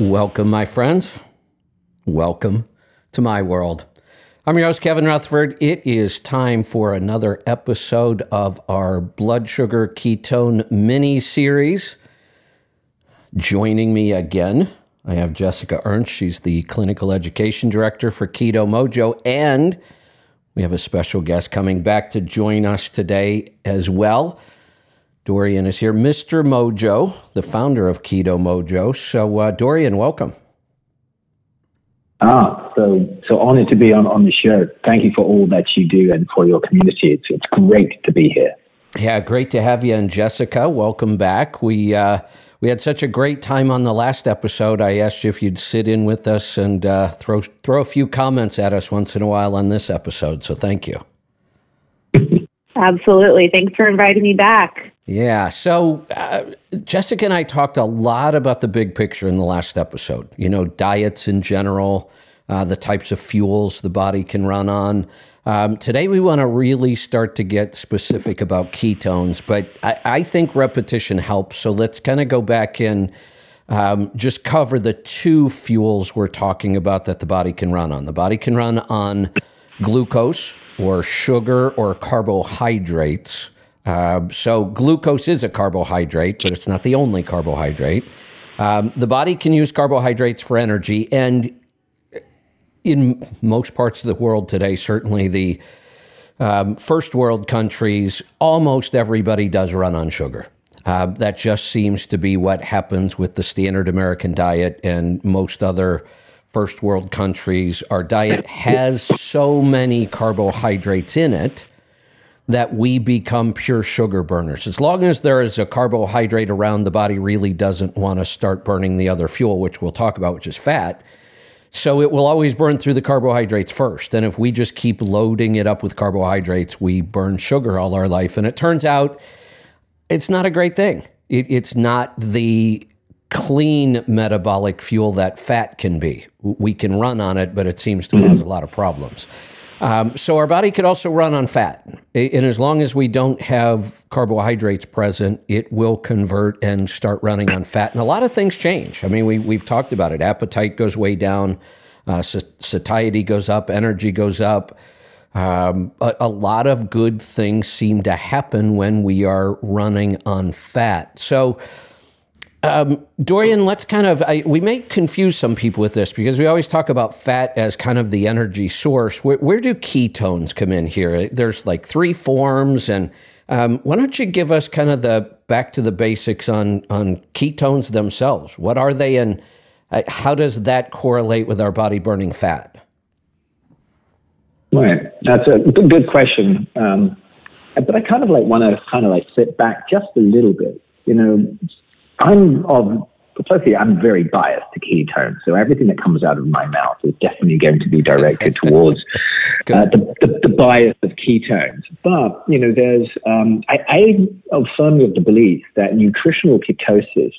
Welcome, my friends. Welcome to my world. I'm your host, Kevin Rutherford. It is time for another episode of our blood sugar ketone mini series. Joining me again, I have Jessica Ernst. She's the clinical education director for Keto Mojo, and we have a special guest coming back to join us today as well. Dorian is here, Mr. Mojo, the founder of Keto Mojo. So, uh, Dorian, welcome. Ah, so so honored to be on, on the show. Thank you for all that you do and for your community. It's, it's great to be here. Yeah, great to have you. And Jessica, welcome back. We uh, we had such a great time on the last episode. I asked you if you'd sit in with us and uh, throw throw a few comments at us once in a while on this episode. So thank you. Absolutely. Thanks for inviting me back. Yeah. So, uh, Jessica and I talked a lot about the big picture in the last episode. You know, diets in general, uh, the types of fuels the body can run on. Um, today, we want to really start to get specific about ketones, but I, I think repetition helps. So, let's kind of go back and um, just cover the two fuels we're talking about that the body can run on. The body can run on glucose or sugar or carbohydrates. Uh, so, glucose is a carbohydrate, but it's not the only carbohydrate. Um, the body can use carbohydrates for energy, and in most parts of the world today, certainly the um, first world countries, almost everybody does run on sugar. Uh, that just seems to be what happens with the standard American diet and most other first world countries. Our diet has so many carbohydrates in it that we become pure sugar burners. As long as there is a carbohydrate around, the body really doesn't want to start burning the other fuel, which we'll talk about, which is fat. So it will always burn through the carbohydrates first. And if we just keep loading it up with carbohydrates, we burn sugar all our life. And it turns out it's not a great thing. It, it's not the clean metabolic fuel that fat can be. We can run on it, but it seems to mm-hmm. cause a lot of problems. Um, so our body could also run on fat, and as long as we don't have carbohydrates present, it will convert and start running on fat. And a lot of things change. I mean, we we've talked about it. Appetite goes way down, uh, satiety goes up, energy goes up. Um, a, a, lot of good things seem to happen when we are running on fat. So um, Dorian, let's kind of, I, we may confuse some people with this because we always talk about fat as kind of the energy source. Where, where do ketones come in here? There's like three forms. And um, why don't you give us kind of the back to the basics on, on ketones themselves? What are they and uh, how does that correlate with our body burning fat? Right. That's a good question. Um, but I kind of like want to kind of like sit back just a little bit. You know, I'm of firstly, I'm very biased to ketones, so everything that comes out of my mouth is definitely going to be directed towards uh, the, the, the, bias of ketones. But you know, there's um, I, I am firmly of the belief that nutritional ketosis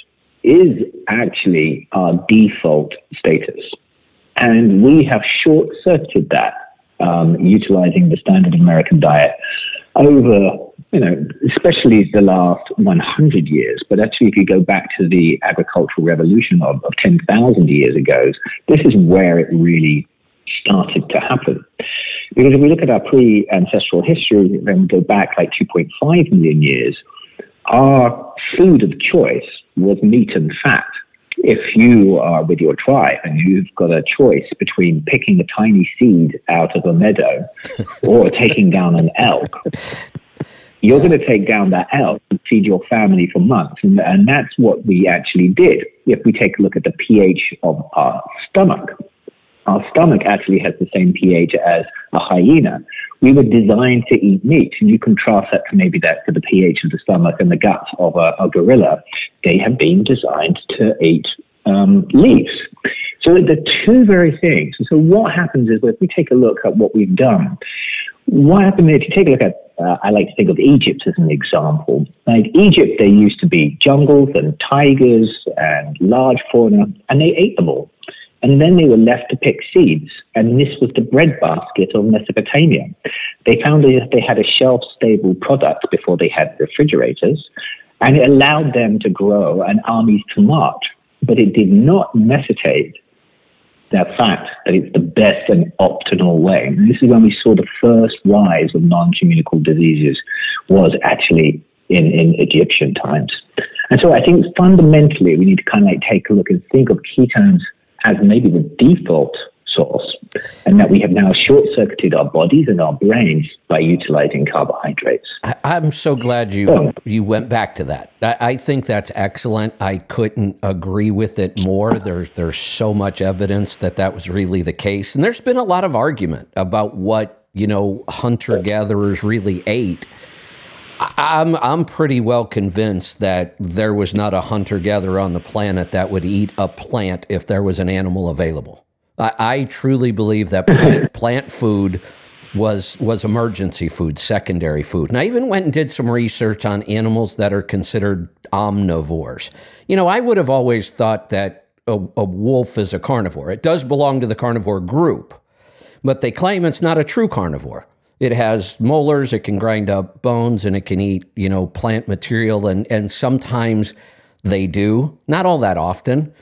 is actually our default status, and we have short-circuited that um, utilizing the standard American diet over you know, especially the last 100 years, but actually, if you go back to the agricultural revolution of, of 10,000 years ago, this is where it really started to happen. Because if we look at our pre ancestral history, then we go back like 2.5 million years, our food of choice was meat and fat. If you are with your tribe and you've got a choice between picking a tiny seed out of a meadow or taking down an elk, you're going to take down that elk and feed your family for months. And, and that's what we actually did. If we take a look at the pH of our stomach, our stomach actually has the same pH as a hyena. We were designed to eat meat, and you contrast that to maybe that to the pH of the stomach and the guts of a, a gorilla. They have been designed to eat um, leaves. So the two very things. so what happens is if we take a look at what we've done, what happened if you take a look at uh, I like to think of Egypt as an example. Like Egypt, there used to be jungles and tigers and large fauna, and they ate them all. And then they were left to pick seeds, and this was the breadbasket of Mesopotamia. They found that they had a shelf stable product before they had refrigerators, and it allowed them to grow and armies to march. but it did not necessitate that fact that it's the best and optimal way. And this is when we saw the first rise of non-communicable diseases was actually in, in Egyptian times. And so I think fundamentally we need to kind of like take a look and think of ketones as maybe the default source, and that we have now short circuited our bodies and our brains by utilizing carbohydrates. I, am so glad you oh. you went back to that. I, I, think that's excellent. I couldn't agree with it more. There's there's so much evidence that that was really the case, and there's been a lot of argument about what you know hunter gatherers really ate. I'm I'm pretty well convinced that there was not a hunter gatherer on the planet that would eat a plant if there was an animal available. I, I truly believe that plant, plant food was was emergency food, secondary food. And I even went and did some research on animals that are considered omnivores. You know, I would have always thought that a, a, wolf is a carnivore. It does belong to the carnivore group, but they claim it's not a true carnivore. It has molars, it can grind up bones, and it can eat, you know, plant material. And, and sometimes they do, not all that often.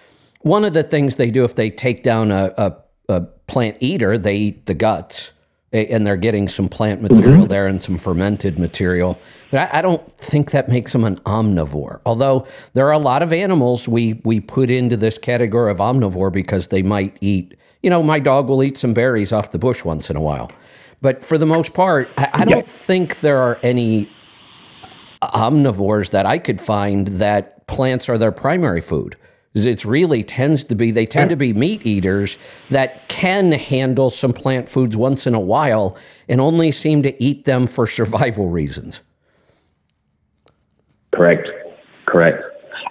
One of the things they do if they take down a, a, a plant eater, they eat the guts and they're getting some plant material mm-hmm. there and some fermented material. But I, I, don't think that makes them an omnivore. Although there are a lot of animals we we put into this category of omnivore because they might eat. You know, my dog will eat some berries off the bush once in a while. But for the most part, I, I don't think there are any omnivores that I could find that plants are their primary food. It really tends to be, they tend to be meat eaters that can handle some plant foods once in a while and only seem to eat them for survival reasons. Correct. Correct.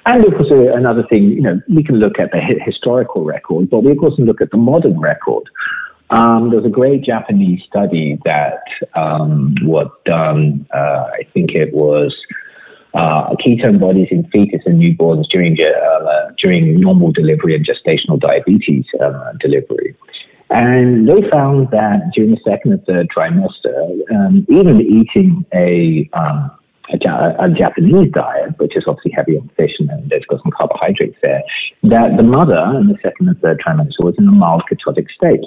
And of course, uh, another thing, you know, we can look at the historical record, but we of course can look at the modern record. Um, there was a great Japanese study that um, was done, uh, I think it was uh, ketone bodies in fetus and newborns during uh, during normal delivery and gestational diabetes uh, delivery. And they found that during the second and third trimester, um, even eating a, um, a, a, Japanese diet, which is obviously heavy on fish and there's got some carbohydrates there, that the mother in the second and third trimester was in a mild ketotic state.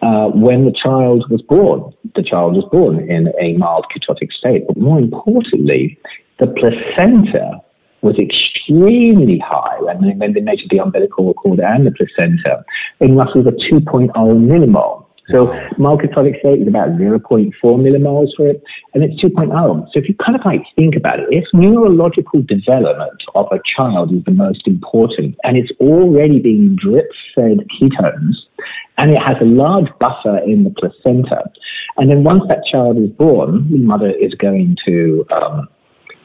Uh, when the child was born, the child was born in a mild ketotic state. But more importantly, the placenta was extremely high when they, they measured the umbilical cord and the placenta in roughly the 2.0 millimole. So mild ketotic state is about 0.4 millimoles for it, and it's 2.0. So if you kind of like think about it, if neurological development of a child is the most important, and it's already being drip fed ketones, and it has a large buffer in the placenta, and then once that child is born, the mother is going to um,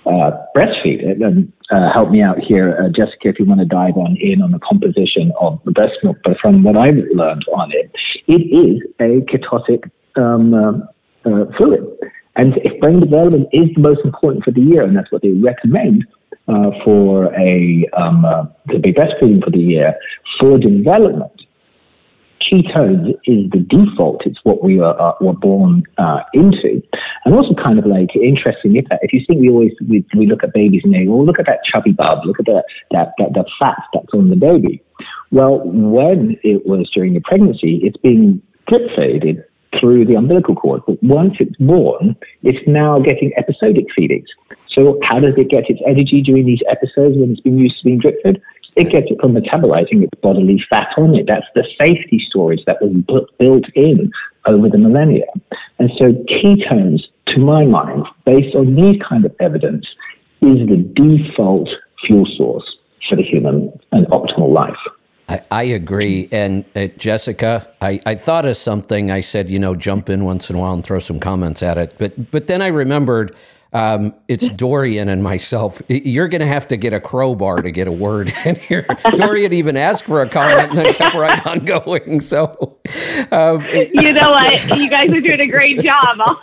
uh, breastfeed. And uh, help me out here, uh, Jessica, if you want to dive on in on the composition of the breast milk. But from what I've learned on it, it is a ketotic um, uh, uh, fluid. And if brain development is the most important for the year, and that's what they recommend uh, for a um, to be breastfeeding for the year for development, ketones is the default. It's what we are, uh, were born uh, into. And also kind of like interesting if, if you think we always, we, we look at babies and they, well, look at that chubby bub, look at the, that, that, that fat that's on the baby. Well, when it was during the pregnancy, it's being drip fed through the umbilical cord. But once it's born, it's now getting episodic feedings. So how does it get its energy during these episodes when it's been used to being drip fed? It gets it from metabolizing its bodily fat on it. That's the safety storage that was built in over the millennia. And so ketones, to my mind, based on these kind of evidence, is the default fuel source for the human and optimal life. I, I agree. And uh, Jessica, I, I thought of something. I said, you know, jump in once in a while and throw some comments at it. But but then I remembered um, it's Dorian and myself. You're going to have to get a crowbar to get a word in here. Dorian even asked for a comment and then kept right on going. So, um, you know what? You guys are doing a great job.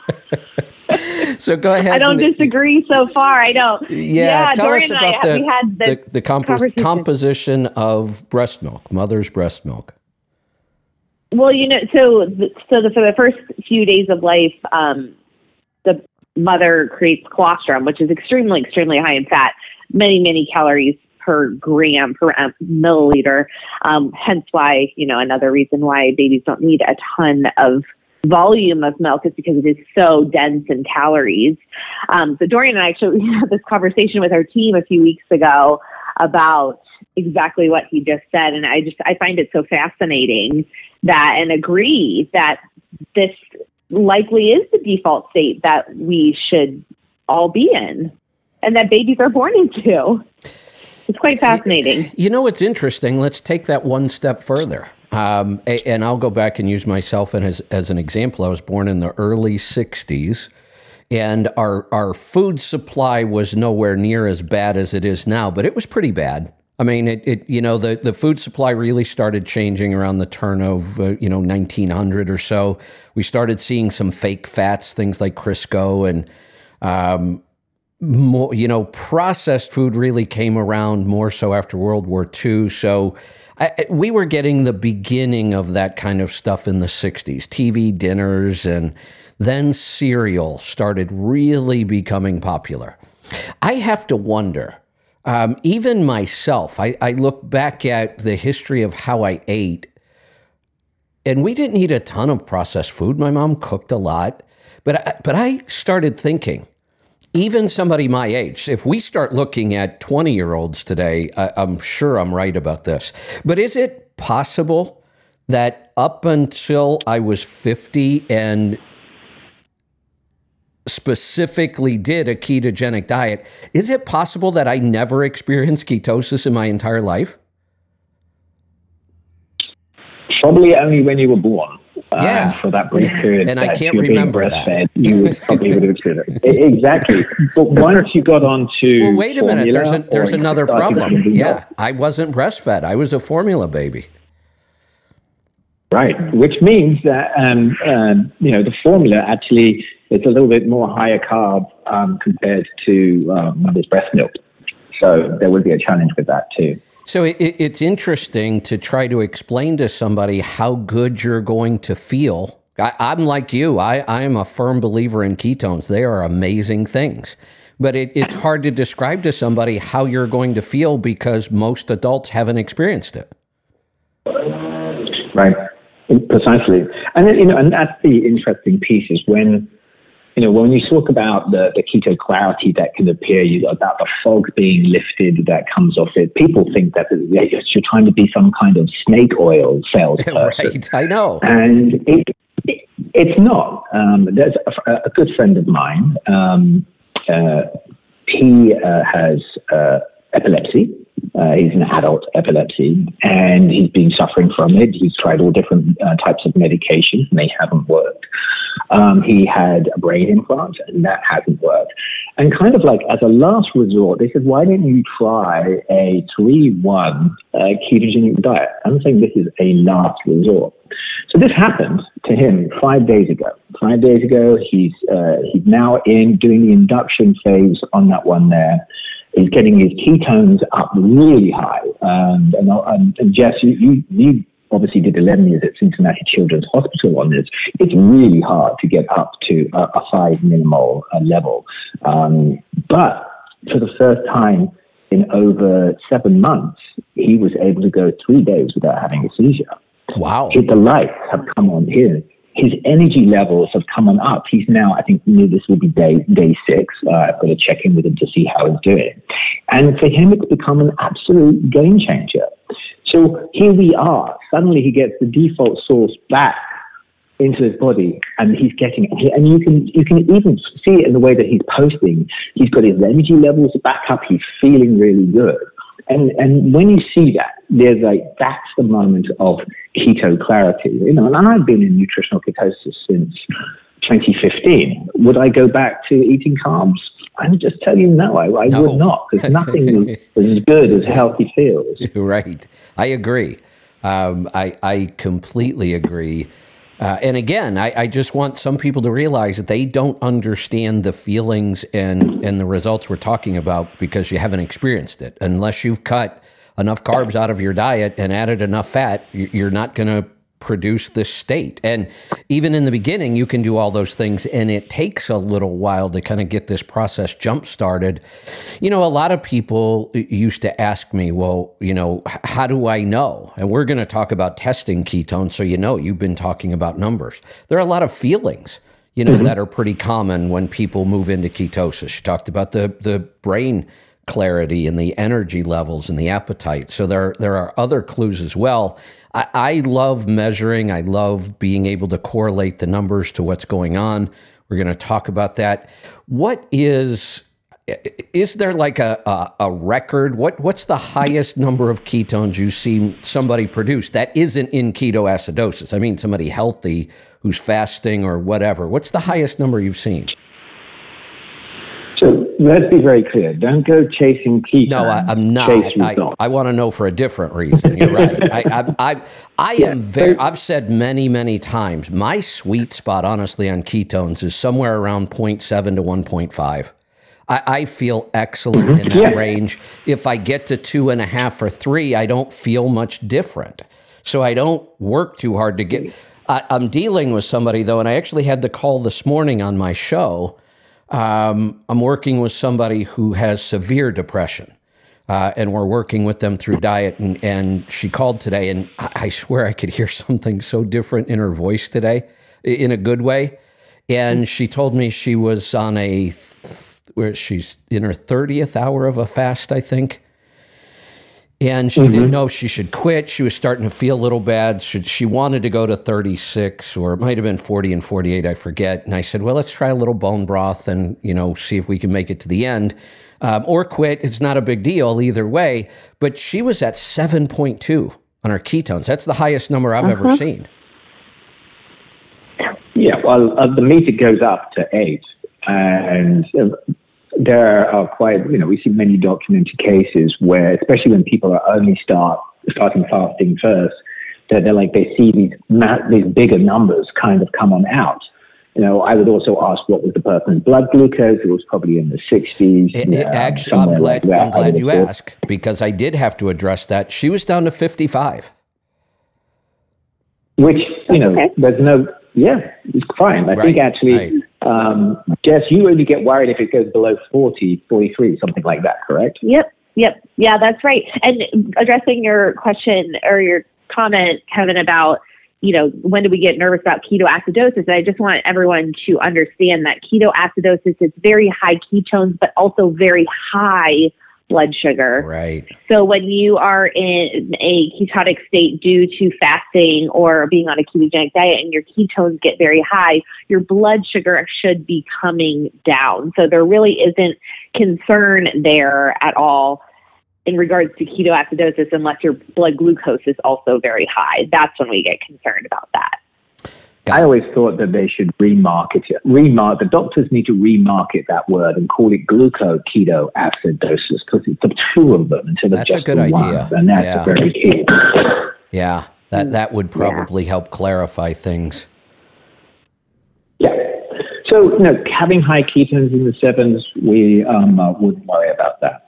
So go ahead. I don't disagree so far. I don't. Yeah, yeah tell Dorian us about I, the, the, the compos- composition of breast milk, mother's breast milk. Well, you know, so so the, for the first few days of life, um, the mother creates colostrum, which is extremely, extremely high in fat, many, many calories per gram per milliliter. Um, hence why, you know, another reason why babies don't need a ton of volume of milk is because it is so dense in calories. Um, so Dorian and I actually had this conversation with our team a few weeks ago about exactly what he just said, and I just I find it so fascinating that and agree that this likely is the default state that we should all be in, and that babies are born into. It's quite fascinating. You know, it's interesting. Let's take that one step further. Um, and I'll go back and use myself as, as an example. I was born in the early 60s, and our, our food supply was nowhere near as bad as it is now, but it was pretty bad. I mean, it, it you know, the, the food supply really started changing around the turn of, uh, you know, 1900 or so. We started seeing some fake fats, things like Crisco and, um, more, you know, processed food really came around more so after World War II. So I, we were getting the beginning of that kind of stuff in the 60s TV dinners, and then cereal started really becoming popular. I have to wonder. Um, even myself, I, I look back at the history of how I ate, and we didn't eat a ton of processed food. My mom cooked a lot, but but I started thinking, even somebody my age, if we start looking at 20 year olds today, I, am sure I'm right about this. But is it possible that up until I was 50 and specifically did a ketogenic diet, is it possible that I never experienced ketosis in my entire life? Probably only when you were born. Uh, yeah. for that brief period. And I can't remember that. You probably would have experienced it. Exactly. But once you got on to. Well, wait a minute. There's, a, there's another problem. Yeah. I wasn't breastfed, I was a formula baby. Right, which means that um, um, you know the formula actually is a little bit more higher carb um, compared to um, mother's breast milk. So there would be a challenge with that too. So it, it's interesting to try to explain to somebody how good you're going to feel. I, am like you. I, I am a firm believer in ketones. They are amazing things. But it, it's hard to describe to somebody how you're going to feel because most adults haven't experienced it. Right, precisely. And you know, and that's the interesting piece is when you know, when you talk about the, the keto clarity that can appear, you, about the fog being lifted that comes off it, people think that you're trying to be some kind of snake oil salesperson. right, I know. And it, it it's not. Um, there's a, a, good friend of mine. Um, uh, he uh, has uh, epilepsy. Uh, he's an adult epilepsy, and he's been suffering from it. He's tried all different uh, types of medication and they haven't worked. Um, he had a brain implant, and that hasn't worked. And kind of like as a last resort, they said, "Why don't you try a three-one uh, ketogenic diet?" I'm saying this is a last resort. So this happened to him five days ago. Five days ago, he's uh, he's now in doing the induction phase on that one there is getting his ketones up really high. Um, and, and, and, Jess, you, you, you obviously did 11 years at Cincinnati Children's Hospital on this. It's really hard to get up to a, a five millimole uh, level. Um, but for the first time in over seven months, he was able to go three days without having a seizure. Wow. The lights have come on here his energy levels have come on up. He's now, I think, knew this will be day day six. Uh, I've got to check in with him to see how he's doing. And for him, it's become an absolute game changer. So here we are. Suddenly, he gets the default source back into his body, and he's getting it. And you can you can even see it in the way that he's posting. He's got his energy levels back up. He's feeling really good. And and when you see that, there's like that's the moment of keto clarity. You know, and I've been in nutritional ketosis since 2015. Would I go back to eating carbs? I would just tell you no, I, I no. would not, because nothing is as good as healthy feels. Right. I agree. Um, I, I completely agree. Uh, and again, I, I, just want some people to realize that they don't understand the feelings and, and the results we're talking about because you haven't experienced it. Unless you've cut enough carbs out of your diet and added enough fat, you're not going to produce this state. And even in the beginning, you can do all those things, and it takes a little while to kind of get this process jump started. You know, a lot of people used to ask me, well, you know, how do I know? And we're going to talk about testing ketones. So, you know, you've been talking about numbers. There are a lot of feelings. You know, mm-hmm. that are pretty common when people move into ketosis. You talked about the the brain clarity and the energy levels and the appetite. So there there are other clues as well. I, I love measuring. I love being able to correlate the numbers to what's going on. We're going to talk about that. What is is there like a, a, a, record? What what's the highest number of ketones you've seen somebody produce that isn't in ketoacidosis? I mean, somebody healthy who's fasting or whatever. What's the highest number you've seen? Let's be very clear. Don't go chasing ketones. No, I, am not. I, I want to know for a different reason. You're right. I, I, I, I am very. I've said many, many times. My sweet spot, honestly, on ketones is somewhere around 0.7 to 1.5. I, I feel excellent mm-hmm. in that yeah. range. If I get to two and a half or three, I don't feel much different. So I don't work too hard to get. I, I'm dealing with somebody though, and I actually had the call this morning on my show um, I'm working with somebody who has severe depression. Uh, and we're working with them through diet. And, and she called today, and I, I, swear I could hear something so different in her voice today, in a good way. And she told me she was on a, where she's in her 30th hour of a fast, I think and she mm-hmm. didn't know if she should quit. She was starting to feel a little bad. She, she wanted to go to 36 or it might have been 40 and 48, I forget. And I said, well, let's try a little bone broth and, you know, see if we can make it to the end um, or quit. It's not a big deal either way. But she was at 7.2 on her ketones. That's the highest number I've uh-huh. ever seen. Yeah, well, uh, the meter goes up to eight. And uh, there are quite, you know, we see many documented cases where, especially when people are only start starting fasting first, that they're like they see these these bigger numbers kind of come on out. You know, I would also ask what was the person's blood glucose. It was probably in the 60s. It, it, actually, I'm glad, like I'm glad you asked because I did have to address that. She was down to 55. Which, you know, okay. there's no, yeah, it's fine. I right, think actually, right. Um, Jess, you only get worried if it goes below 40, 43, something like that, correct? Yep, yep. Yeah, that's right. And addressing your question or your comment, Kevin, about you know, when do we get nervous about ketoacidosis? I just want everyone to understand that ketoacidosis is very high ketones, but also very high blood sugar. Right. So when you are in a ketotic state due to fasting or being on a ketogenic diet and your ketones get very high, your blood sugar should be coming down. So there really isn't concern there at all in regards to ketoacidosis unless your blood glucose is also very high. That's when we get concerned about that. I always thought that they should remarket it. Remark the doctors need to remarket that word and call it glucoketoacidosis because it's the two of them instead of that's just a good the idea. One, and that's yeah. very key. Yeah, that that would probably yeah. help clarify things. Yeah. So, you know, having high ketones in the sevens, we um, uh, wouldn't worry about that.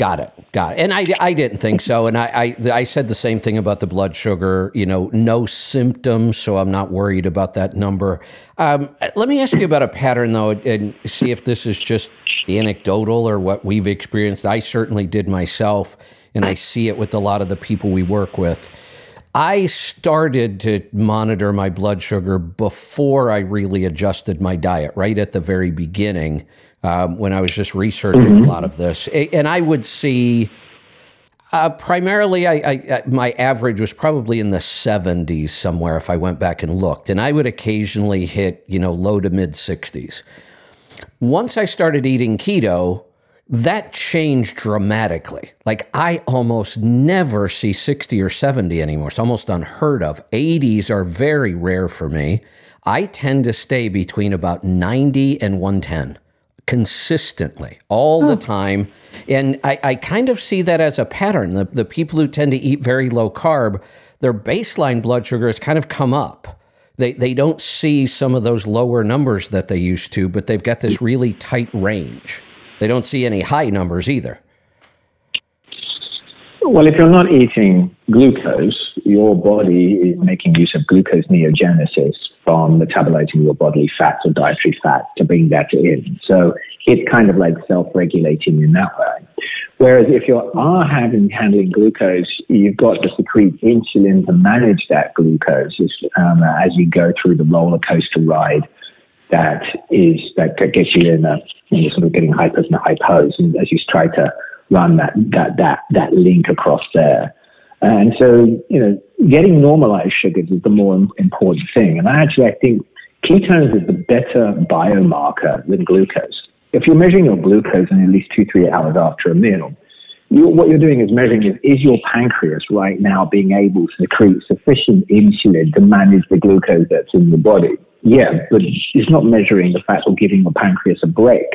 Got it. Got it. And I, I didn't think so. And I, I, I said the same thing about the blood sugar, you know, no symptoms. So I'm not worried about that number. Um, let me ask you about a pattern, though, and see if this is just anecdotal or what we've experienced. I certainly did myself, and I see it with a lot of the people we work with. I started to monitor my blood sugar before I really adjusted my diet, right at the very beginning um, when I was just researching mm-hmm. a lot of this. And I would see uh, primarily, I, I, my average was probably in the 70s somewhere if I went back and looked. And I would occasionally hit, you know, low to mid 60s. Once I started eating keto, that changed dramatically. Like I almost never see 60 or 70 anymore. It's almost unheard of. 80s are very rare for me. I tend to stay between about 90 and 110 consistently all the oh. time. And I, I, kind of see that as a pattern. The, the people who tend to eat very low carb, their baseline blood sugar has kind of come up. They, they don't see some of those lower numbers that they used to, but they've got this mm. really tight range. They don't see any high numbers either. Well, if you're not eating glucose, your body is making use of gluconeogenesis from metabolizing your bodily fats or dietary fat to bring that in. So it's kind of like self-regulating in that way. Whereas if you are having handling glucose, you've got to secrete insulin to manage that glucose um, as you go through the roller coaster ride that is that gets you in a you know, sort of getting hypos and hypos, and as you try to run that that that that link across there. And so, you know, getting normalized sugars is the more important thing. And actually, I think ketones is the better biomarker than glucose. If you're measuring your glucose in at least two, three hours after a meal, you, what you're doing is measuring is, is your pancreas right now being able to secrete sufficient insulin to manage the glucose that's in the body? Yeah, but it's not measuring the fact or giving your pancreas a break.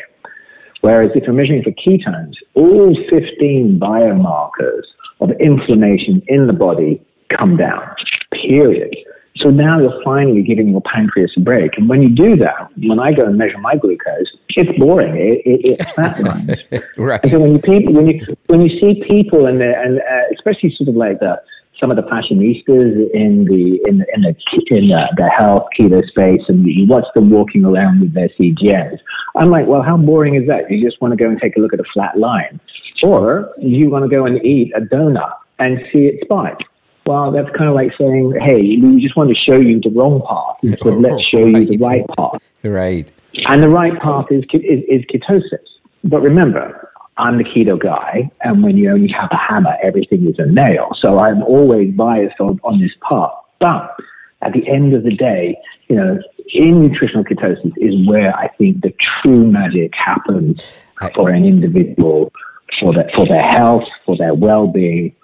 Whereas if you're measuring for ketones, all 15 biomarkers of inflammation in the body come down, period. So now you're finally giving your pancreas a break. And when you do that, when I go and measure my glucose, it's boring. It, it, it's fat right. And so when you, people, when you, when you see people, and, and uh, especially sort of like the, some of the fashionistas in the in the in the, in the, the health keto space, and you watch them walking around with their CGMs. I'm like, well, how boring is that? You just want to go and take a look at a flat line, or you want to go and eat a donut and see it spike. Well, that's kind of like saying, hey, we just want to show you the wrong path instead of let's show right. you the right path. Right. And the right path is, is, is ketosis. But remember, I'm the keto guy, and when you only have a hammer, everything is a nail. So I'm always biased on, on this part. But at the end of the day, you know, in nutritional ketosis is where I think the true magic happens for an individual, for their, for their health, for their well-being,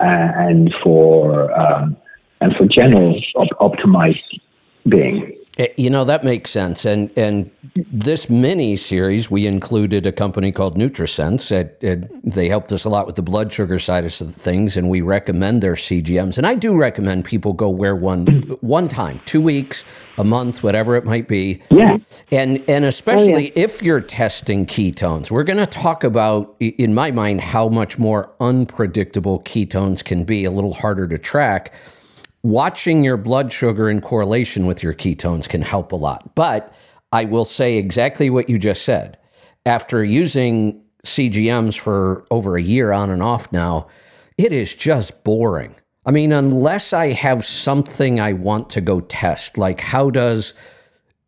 uh, and for um, and for general op- optimized being. Eh, you know that makes sense, and and this mini series we included a company called NutriSense. It, they helped us a lot with the blood sugar side of things, and we recommend their CGMs. And I do recommend people go wear one one time, two weeks, a month, whatever it might be. Yeah. And and especially oh, yeah. if you're testing ketones, we're going to talk about, in my mind, how much more unpredictable ketones can be, a little harder to track watching your blood sugar in correlation with your ketones can help a lot. But I will say exactly what you just said. After using CGMs for over a year on and off now, it is just boring. I mean, unless I have something I want to go test, like how does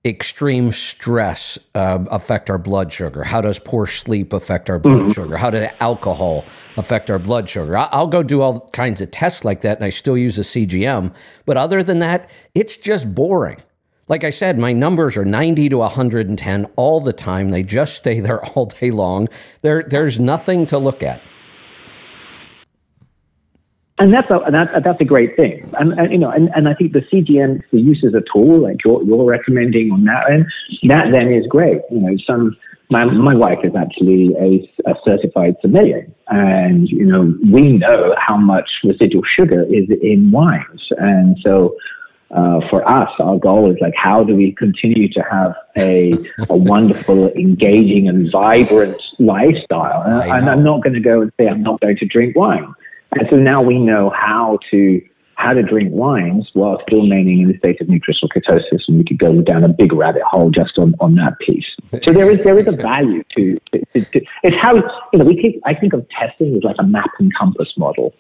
extreme stress uh, affect our blood sugar? How does poor sleep affect our blood mm-hmm. sugar? How does alcohol affect our blood sugar? I'll go do all kinds of tests like that and I still use a CGM. But other than that, it's just boring. Like I said, my numbers are 90 to 110 all the time. They just stay there all day long. There, there's nothing to look at and that's a that, that's a great thing. And, and, you know, and, and I think the CGM the use as a tool, like you're, you're recommending on that end, that then is great. You know, some my my wife is actually a, a certified sommelier, and you know we know how much residual sugar is in wines, and so. Uh, for us, our goal is like, how do we continue to have a, a wonderful, engaging, and vibrant lifestyle? And, and I'm not going to go and say I'm not going to drink wine and so now we know how to how to drink wines while still remaining in the state of nutritional ketosis, and we could go down a big rabbit hole just on, on that piece. So there is there is a value to, to, to, it's how you know we keep I think of testing as like a map and compass model.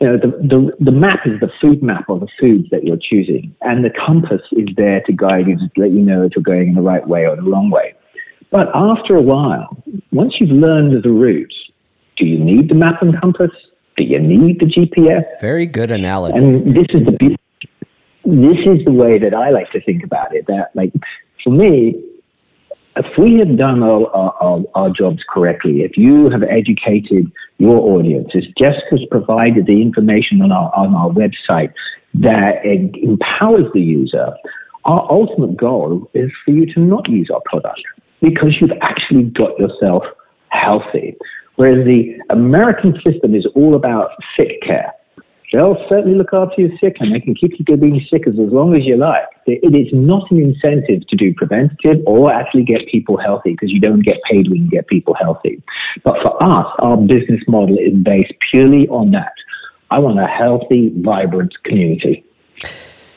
You know, the, the, the map is the food map of the foods that you're choosing, and the compass is there to guide you, to let you know if you're going in the right way or the wrong way. But after a while, once you've learned the route, do you need the map and compass? Do you need the GPS? Very good analogy. And this is the this is the way that I like to think about it. That like for me, if we have done our, our, our, jobs correctly, if you have educated your audience, if Jess has provided the information on our, on our website that empowers the user, our ultimate goal is for you to not use our product because you've actually got yourself healthy. Whereas the American system is all about sick care. they'll certainly look after you sick and they can keep you being sick as, as long as you like. It is not an incentive to do preventative or actually get people healthy because you don't get paid when you get people healthy. But for us, our business model is based purely on that. I want a healthy, vibrant community.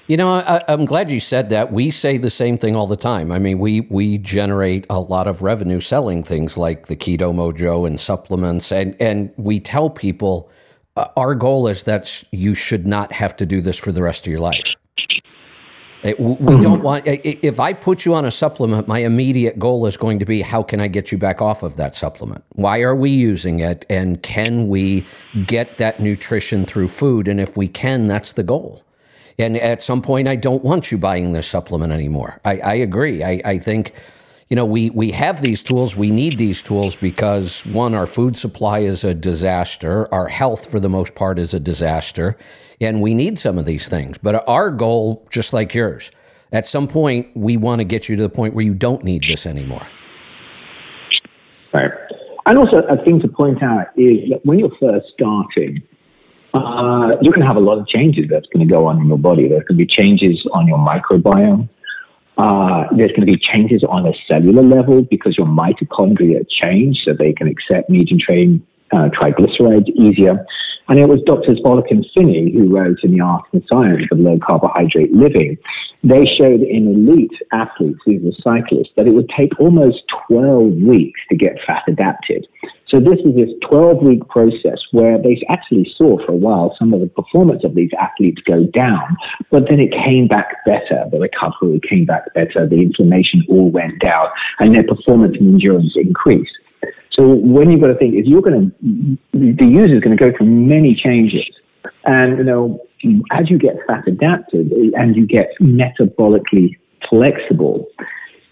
You know, I, am glad you said that. We say the same thing all the time. I mean, we we generate a lot of revenue selling things like the Keto Mojo and supplements, and and we tell people uh, our goal is that you should not have to do this for the rest of your life. Eh, it, we hmm. don't want. Eh, if I put you on a supplement, my immediate goal is going to be how can I get you back off of that supplement? Why are we using it, and can we get that nutrition through food? And if we can, that's the goal. And at some point, I don't want you buying this supplement anymore. I, I agree. I, I think, you know, we, we have these tools. We need these tools because, one, our food supply is a disaster. Our health, for the most part, is a disaster. And we need some of these things. But our goal, just like yours, at some point, we want to get you to the point where you don't need this anymore. Right. And also, a thing to point out is that when you're first starting, uh, you're going to have a lot of changes that's going to go on in your body. There's going to be changes on your microbiome. Uh, there's going to be changes on a cellular level because your mitochondria change so they can accept chain uh, triglycerides easier. And it was Drs. Volek and Phinney who wrote in the Art and Science of Low Carbohydrate Living. They showed in elite athletes, these were cyclists, that it would take almost 12 weeks to get fat adapted. So this is this 12 week process where they actually saw for a while some of the performance of these athletes go down, but then it came back better. The recovery came back better. The inflammation all went down and their performance and endurance increased. So when you've got to think, if you're going to, the user is going to go through many changes, and you know, as you get fat adapted and you get metabolically flexible,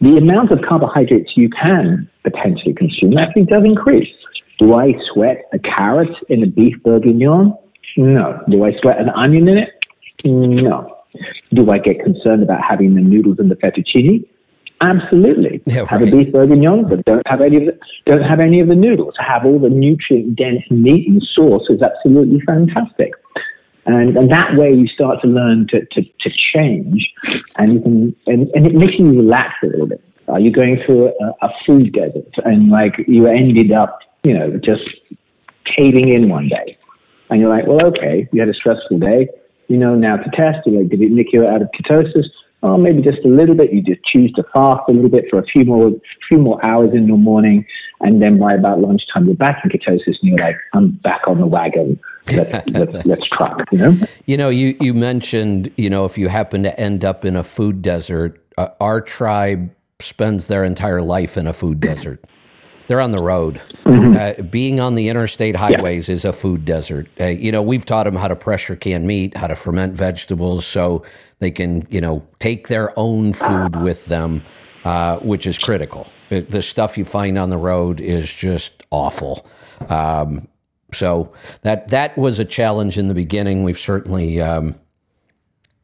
the amount of carbohydrates you can potentially consume actually does increase. Do I sweat a carrot in a beef bourguignon? No. Do I sweat an onion in it? No. Do I get concerned about having the noodles and the fettuccine? Absolutely. Yeah, right. Have a beef bourguignon, but don't have any of the, don't have any of the noodles. Have all the nutrient dense meat and sauce is absolutely fantastic. And, and that way you start to learn to, to, to change and you can and, and it makes you relax a little bit. Uh, Are you going through a, a food desert and like you ended up, you know, just caving in one day. And you're like, well, okay, you had a stressful day. You know now to test. You're like, did it nick you out of ketosis? Oh, maybe just a little bit. You just choose to fast a little bit for a few more, few more hours in your morning, and then by about lunchtime, you're back in ketosis, and you're like, I'm back on the wagon. Let's, let's, let's truck. You know. You know, you you mentioned, you know, if you happen to end up in a food desert, uh, our tribe spends their entire life in a food desert. They're on the road. Mm-hmm. Uh, being on the interstate highways yeah. is a food desert. Uh, you know, we've taught them how to pressure can meat, how to ferment vegetables, so they can, you know, take their own food with them, uh, which is critical. Uh, the stuff you find on the road is just awful. Um, so that that was a challenge in the beginning. We've certainly um,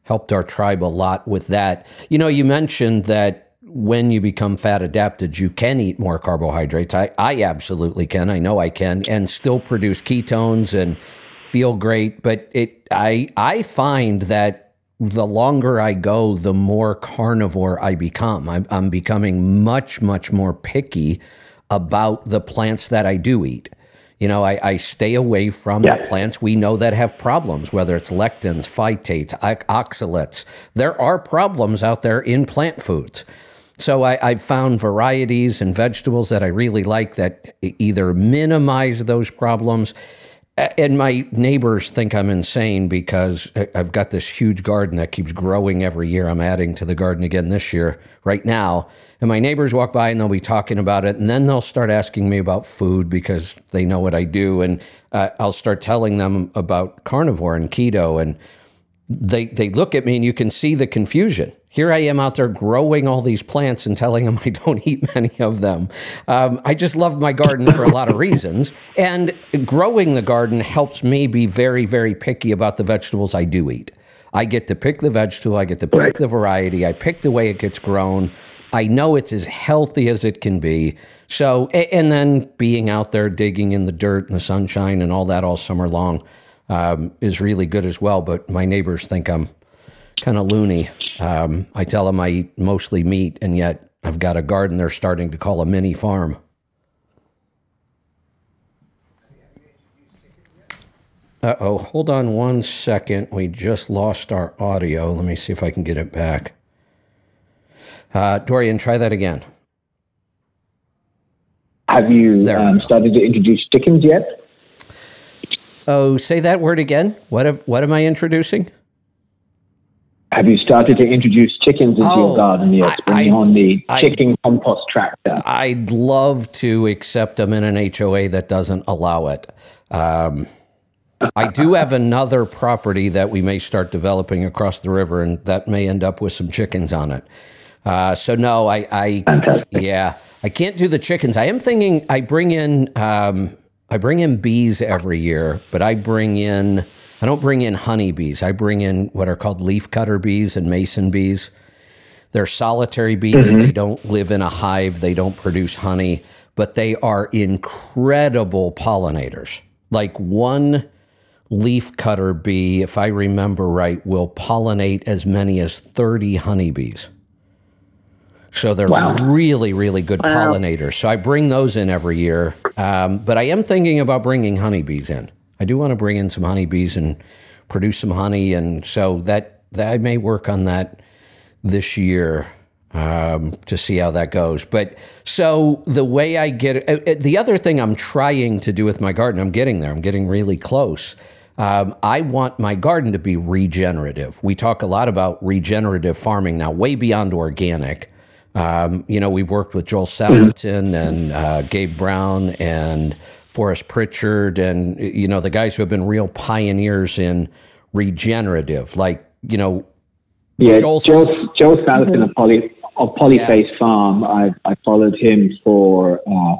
helped our tribe a lot with that. You know, you mentioned that when you become fat adapted, you can eat more carbohydrates. I, I absolutely can. I know I can, and still produce ketones and feel great. But it, I, I find that the longer I go, the more carnivore I become. I'm, I'm becoming much, much more picky about the plants that I do eat. You know, I, I stay away from the plants we know that have problems, whether it's lectins, phytates, oxalates. There are problems out there in plant foods. So I, I found varieties and vegetables that I really like that either minimize those problems. And my neighbors think I'm insane because I've got this huge garden that keeps growing every year. I'm adding to the garden again this year, right now. And my neighbors walk by and they'll be talking about it. And then they'll start asking me about food because they know what I do. And uh, I'll start telling them about carnivore and keto. And they they look at me and you can see the confusion. Here I am out there growing all these plants and telling them I don't eat many of them. Um, I just love my garden for a lot of reasons, and growing the garden helps me be very very picky about the vegetables I do eat. I get to pick the vegetable, I get to pick the variety, I pick the way it gets grown. I know it's as healthy as it can be. So, and then being out there digging in the dirt and the sunshine and all that all summer long um, is really good as well. But my neighbors think I'm kind of loony. Um, I tell them I eat mostly meat, and yet I've got a garden they're starting to call a mini farm. Uh oh, hold on one second. We just lost our audio. Let me see if I can get it back. Uh, Dorian, try that again. Have you um, started to introduce chickens yet? Oh, say that word again. What have, what am I introducing? Have you started to introduce chickens into oh, your garden yet? Bring on the chicken I, compost tractor. I'd love to, accept them in an HOA that doesn't allow it. Um, I do have another property that we may start developing across the river, and that may end up with some chickens on it. Uh, so no, I, I yeah, I can't do the chickens. I am thinking I bring in um, I bring in bees every year, but I bring in I don't bring in honeybees. I bring in what are called leafcutter bees and mason bees. They're solitary bees. Mm-hmm. They don't live in a hive. They don't produce honey, but they are incredible pollinators. Like one leafcutter bee, if I remember right, will pollinate as many as 30 honeybees. So they're wow. really, really good wow. pollinators. So I bring those in every year. Um, but I am thinking about bringing honeybees in. I do want to bring in some honeybees and produce some honey. And so that, that I may work on that this year um, to see how that goes. But so the way I get uh, uh, the other thing I'm trying to do with my garden, I'm getting there, I'm getting really close um, I want my garden to be regenerative. We talk a lot about regenerative farming now, way beyond organic. Um, you know, we've worked with Joel Salatin and uh, Gabe Brown and Forrest Pritchard and, you know, the guys who have been real pioneers in regenerative. Like, you know, yeah, Joel, Joel, Joel Salatin of, Poly, of Polyface yeah. Farm, I, I followed him for. Uh,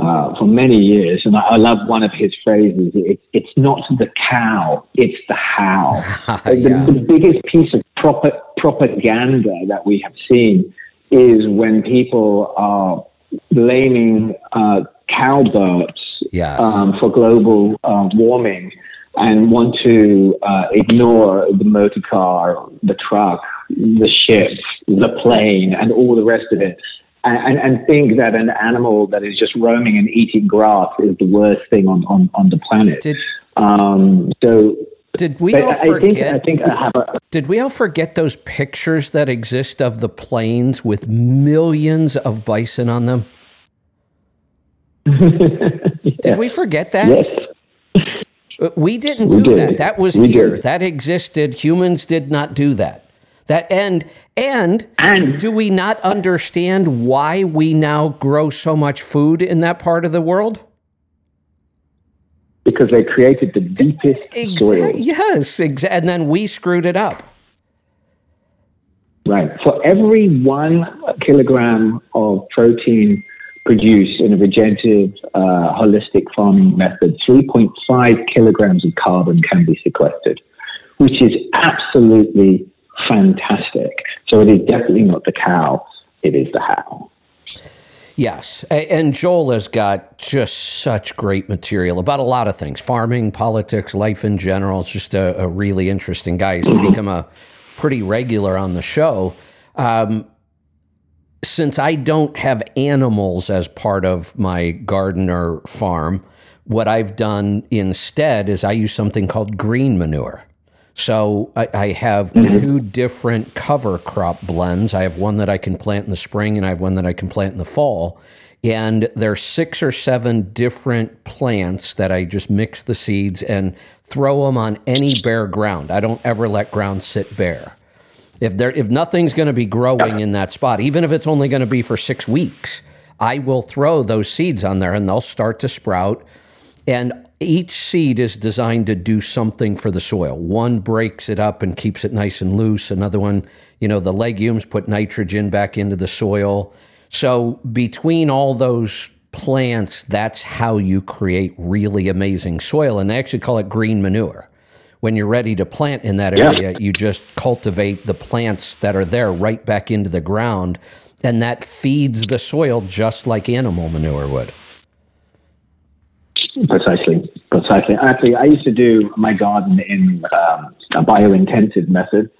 uh, for many years, and I, I, love one of his phrases. It, it's not the cow; it's the how. yeah. the, the, biggest piece of proper, propaganda that we have seen is when people are blaming uh, cowbirds yes. um, for global uh, warming and want to uh, ignore the motor car, the truck, the ship, the plane, and all the rest of it and, and, think that an animal that is just roaming and eating grass is the worst thing on, on, on the planet. Did, um, so did we all forget? I think, I think I a, did we all forget those pictures that exist of the plains with millions of bison on them? yeah. Did we forget that? Yes. Uh, we didn't do we that. That was we here. Did. That existed. Humans did not do that. That and and and do we not understand why we now grow so much food in that part of the world? Because they created the deepest exa- soil. Yes, exa- and then we screwed it up. Right. For every one kilogram of protein produced in a regenerative, uh, holistic farming method, 3.5 kilograms of carbon can be sequestered, which is absolutely fantastic. So it is definitely not the cow, it is the how. Yes. And Joel has got just such great material about a lot of things farming, politics, life in general. It's just a, a really interesting guy. He's mm-hmm. become a pretty regular on the show. Um, since I don't have animals as part of my garden or farm, what I've done instead is I use something called green manure. So I, I have mm-hmm. two different cover crop blends. I have one that I can plant in the spring, and I have one that I can plant in the fall. And there's six or seven different plants that I just mix the seeds and throw them on any bare ground. I don't ever let ground sit bare. If there, if nothing's going to be growing in that spot, even if it's only going to be for six weeks, I will throw those seeds on there, and they'll start to sprout. And each seed is designed to do something for the soil. One breaks it up and keeps it nice and loose. Another one, you know, the legumes put nitrogen back into the soil. So between all those plants, that's how you create really amazing soil. And they actually call it green manure. When you're ready to plant in that area, yeah. you just cultivate the plants that are there right back into the ground. And that feeds the soil just like animal manure would. Precisely Precisely. Actually, I used to do my garden in um, a biointensive method.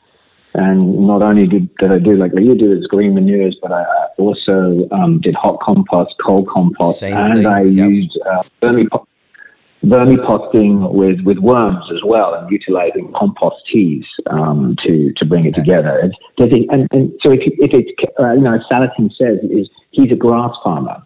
And not only did, did I do like what you do as green manures, but I also um, did hot compost, cold compost, Same and thing. I Yep. used uh, vermipomp- vermipotting with, with worms as well, and utilizing compost teas um, to to bring it together. And, and, and so if, if it's uh, you know, as Salatin says, is he's a grass farmer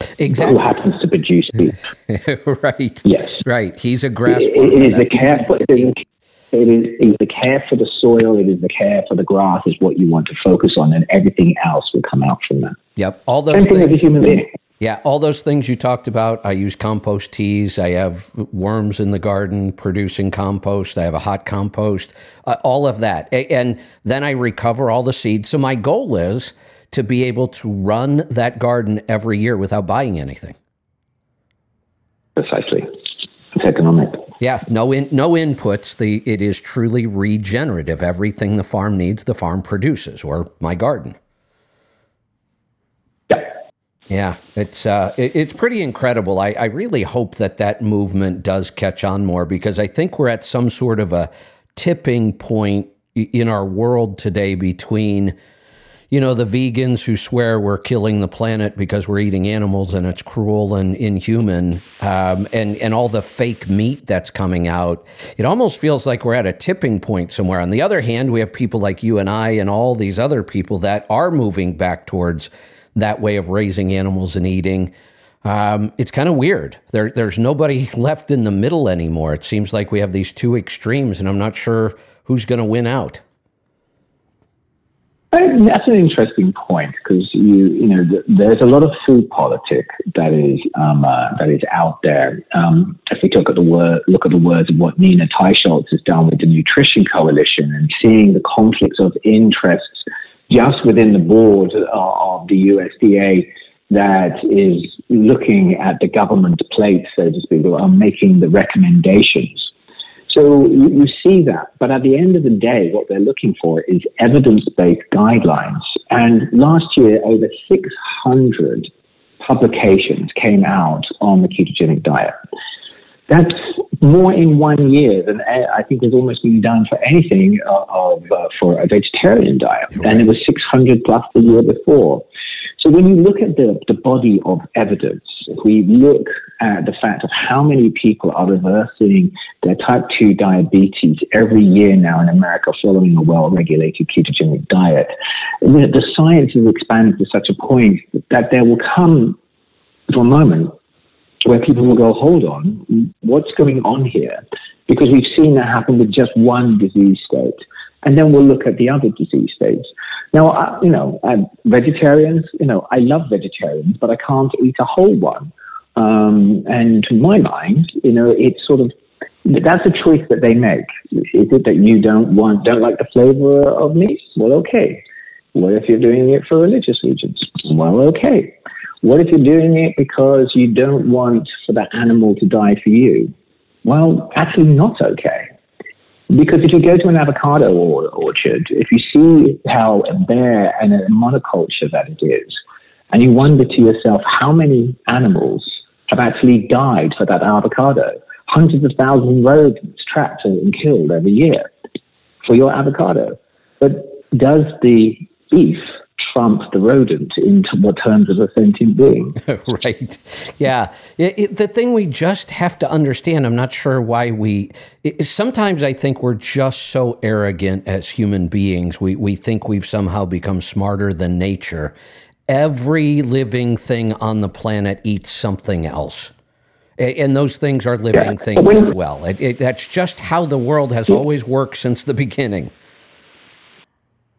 who Exactly. happens to produce beef. right. Yes. Right. He's a grass It- farmer. it is the care for it is, it is it is the care for the soil. It is the care for the grass is what you want to focus on, and everything else will come out from that. Yep. All Same those a things. human being. Yeah, all those things you talked about. I use compost teas. I have worms in the garden producing compost. I have a hot compost. Uh, all of that, and then I recover all the seeds. So my goal is to be able to run that garden every year without buying anything. Precisely, it's economic. Yeah, no in, no inputs. The it is truly regenerative. Everything the farm needs, the farm produces, or my garden. Yeah. Yeah, it's uh, it, it's pretty incredible. I, I really hope that that movement does catch on more because I think we're at some sort of a tipping point in our world today between, you know, the vegans who swear we're killing the planet because we're eating animals and it's cruel and inhuman, um, and and all the fake meat that's coming out. It almost feels like we're at a tipping point somewhere. On the other hand, we have people like you and I and all these other people that are moving back towards that way of raising animals and eating. Um, it's kind of weird. There, there's nobody left in the middle anymore. It seems like we have these two extremes, and I'm not sure who's going to win out. That's an interesting point because you you know th- there's a lot of food politic that is um, uh, that is out there. Um, if we look at the word look at the words of what Nina Teicholz has done with the Nutrition Coalition and seeing the conflicts of interests just within the board of the USDA that is looking at the government plate, so to speak, or making the recommendations. So you, you see that, but at the end of the day, what they're looking for is evidence-based guidelines. And last year, over 600 publications came out on the ketogenic diet. That's more in one year than uh, I think has almost been done for anything uh, of uh, for a vegetarian diet, and it was 600 plus the year before. So when you look at the, the body of evidence, if we look at the fact of how many people are reversing their type 2 diabetes every year now in America following a well-regulated ketogenic diet, the, the science has expanded to such a point that there will come a moment where people will go, hold on, what's going on here? Because we've seen that happen with just one disease state. And then we'll look at the other disease states. Now, I, you know, I'm vegetarians, you know, I love vegetarians, but I can't eat a whole one. Um, and to my mind, you know, it's sort of, that's a choice that they make. Is it that you don't want, don't like the flavor of meat? Well, okay. What if you're doing it for religious reasons? Well, okay. What if you're doing it because you don't want for that animal to die for you? Well, actually, not okay. Because if you go to an avocado or, orchard, if you see how bare and a monoculture that it is, and you wonder to yourself how many animals have actually died for that avocado, hundreds of thousands of rodents trapped and killed every year for your avocado. But does the beef trump the rodent in t- what terms of a sentient being? right. Yeah. It, it, the thing we just have to understand, I'm not sure why we, it, sometimes I think we're just so arrogant as human beings. We, we think we've somehow become smarter than nature. Every living thing on the planet eats something else. And those things are living Yeah. things When- as well. It, it, that's just how the world has always worked since the beginning.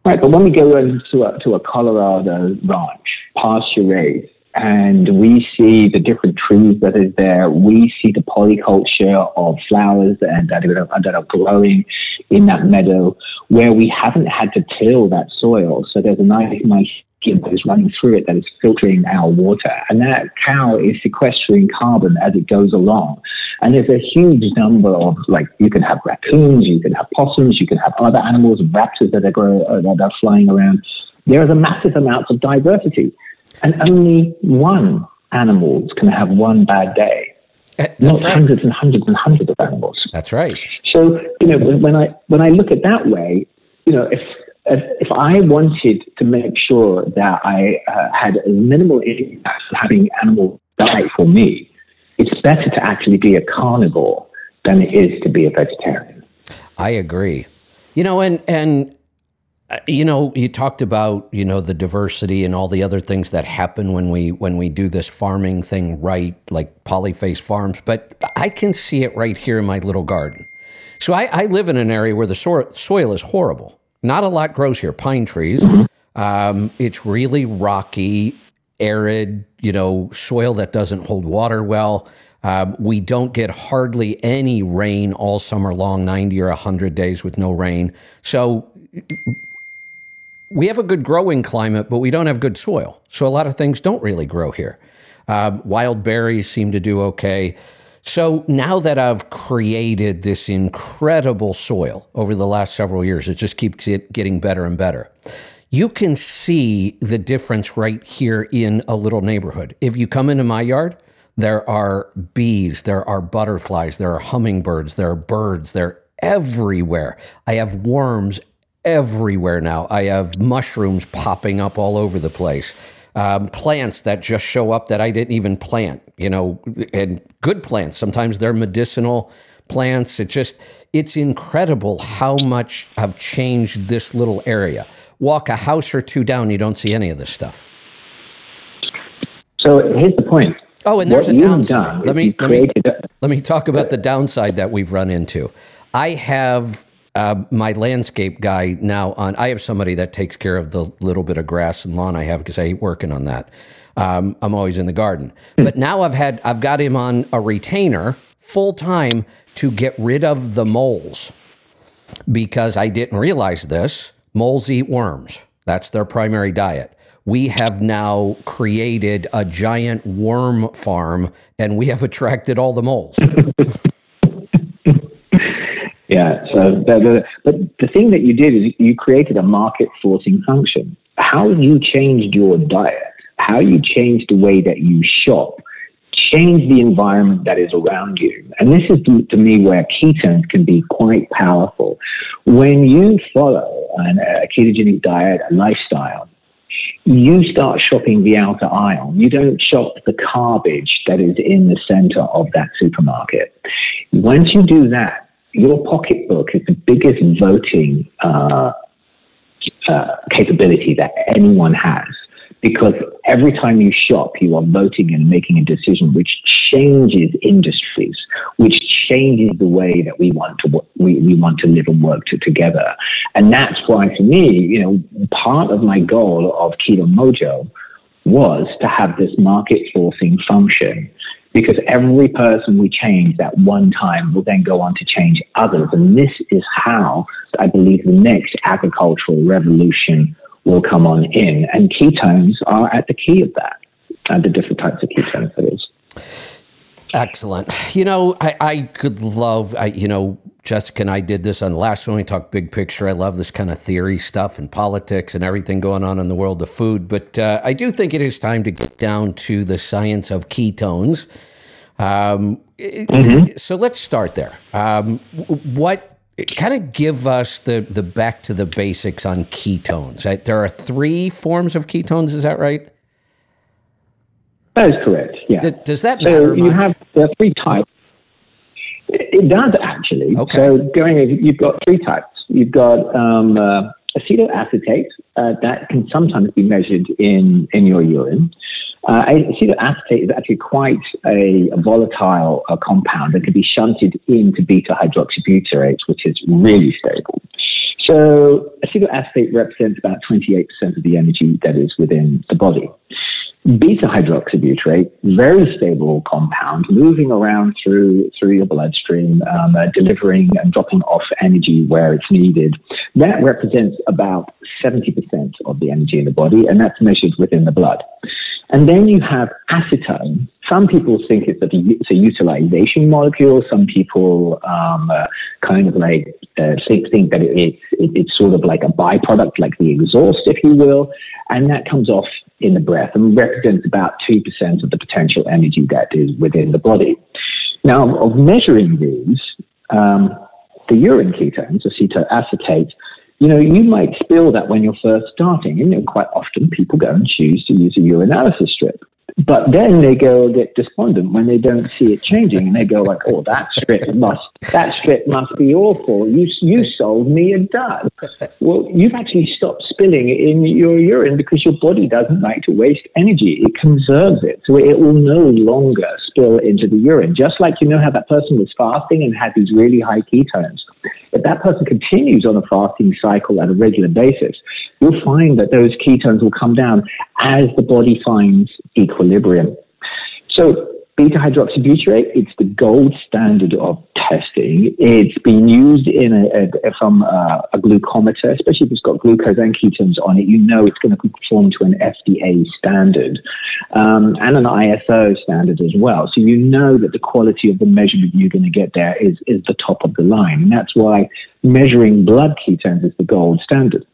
Right, but when we go into a, to a Colorado ranch, pasture raised, and we see the different trees that is there, we see the polyculture of flowers and that are, that are growing in that meadow where we haven't had to till that soil. So there's a nice, nice skin that is running through it that is filtering our water. And that cow is sequestering carbon as it goes along. And there's a huge number of, like, you can have raccoons, you can have possums, you can have other animals, raptors that are, grow, uh, that are flying around. There is a massive amount of diversity. And only one animal can have one bad day. not right. hundreds and hundreds and hundreds of animals. That's right. So you know when I when I look at that way, you know if if I wanted to make sure that I uh, had a minimal impact of having animal die for me, it's better to actually be a carnivore than it is to be a vegetarian. I agree. You know, and and uh, you know, you talked about you know the diversity and all the other things that happen when we when we do this farming thing right, like Polyface farms. But I can see it right here in my little garden. So I, I live in an area where the so- soil is horrible. Not a lot grows here. Pine trees. Mm-hmm. Um, it's really rocky, arid, you know, soil that doesn't hold water well. Um, we don't get hardly any rain all summer long, 90 or 100 days with no rain. So we have a good growing climate, but we don't have good soil. So a lot of things don't really grow here. Um, wild berries seem to do okay. So now that I've created this incredible soil over the last several years, it just keeps getting better and better. You can see the difference right here in a little neighborhood. If you come into my yard, there are bees, there are butterflies, there are hummingbirds, there are birds, they're everywhere. I have worms everywhere now. I have mushrooms popping up all over the place um, plants that just show up that I didn't even plant, you know, and good plants. Sometimes they're medicinal plants. It just, it's incredible how much I've changed this little area. Walk a house or two down, you don't see any of this stuff. So here's the point. Oh, and there's what a downside. Let me let me, let me talk about the downside that we've run into. I have uh, my landscape guy now on, I have somebody that takes care of the little bit of grass and lawn I have because I hate working on that. Um, I'm always in the garden. Hmm. But now I've had, I've got him on a retainer full time to get rid of the moles because I didn't realize this. Moles eat worms. That's their primary diet. We have now created a giant worm farm and we have attracted all the moles. Yeah. So, the, but the thing that you did is you created a market forcing function. How you changed your diet, how you changed the way that you shop, change the environment that is around you. And this is to, me where ketones can be quite powerful. When you follow an, a ketogenic diet, a lifestyle, you start shopping the outer aisle. You don't shop the garbage that is in the center of that supermarket. Once you do that, your pocketbook is the biggest voting uh, uh, capability that anyone has because every time you shop, you are voting and making a decision which changes industries, which changes the way that we want to we, we want to live and work to, together. And that's why, for me, you know, part of my goal of Keto Mojo was to have this market forcing function because every person we change that one time will then go on to change others. And this is how I believe the next agricultural revolution will come on in. And ketones are at the key of that, and the different types of ketones that is. Excellent. You know, I, I could love, I, you know, Jessica and I did this on the last one. We talked big picture. I love this kind of theory stuff and politics and everything going on in the world of food. But uh, I do think it is time to get down to the science of ketones. Um, mm-hmm. So let's start there. Um, what kind of give us the the back to the basics on ketones? There are three forms of ketones. Is that right? That is correct. Yeah. D- does that matter? So you much? have there are three types. It does actually. Okay. So going, you've got three types. You've got um, uh, acetoacetate uh, that can sometimes be measured in in your urine. Uh, acetoacetate is actually quite a, a volatile uh, compound that can be shunted into beta hydroxybutyrate, which is really stable. So acetoacetate represents about 28% of the energy that is within the body. Beta hydroxybutyrate, very stable compound, moving around through through your bloodstream, um, uh, delivering and dropping off energy where it's needed. That represents about 70% of the energy in the body, and that's measured within the blood. And then you have acetone. Some people think it's a, it's a utilization molecule. Some people um, uh, kind of like uh, think, think that it's, it, it's sort of like a byproduct, like the exhaust, if you will. And that comes off in the breath and represents about 2% of the potential energy that is within the body. Now, of measuring these, um, the urine ketones, acetoacetate, you know, you might spill that when you're first starting, and you know, quite often people go and choose to use a urinalysis strip. But then they go get despondent when they don't see it changing, and they go like, "Oh, that strip must that strip must be awful. You you sold me a dud." Well, you've actually stopped spilling in your urine because your body doesn't like to waste energy; it conserves it, so it will no longer spill into the urine. Just like you know how that person was fasting and had these really high ketones. If that person continues on a fasting cycle at a regular basis, you'll find that those ketones will come down as the body finds equilibrium. So beta hydroxybutyrate, it's the gold standard of testing. It's been used in a, a from a, a, glucometer, especially if it's got glucose and ketones on it. You know it's going to conform to an FDA standard um, and an ISO standard as well. So you know that the quality of the measurement you're going to get there is is the top of the line, and that's why measuring blood ketones is the gold standard.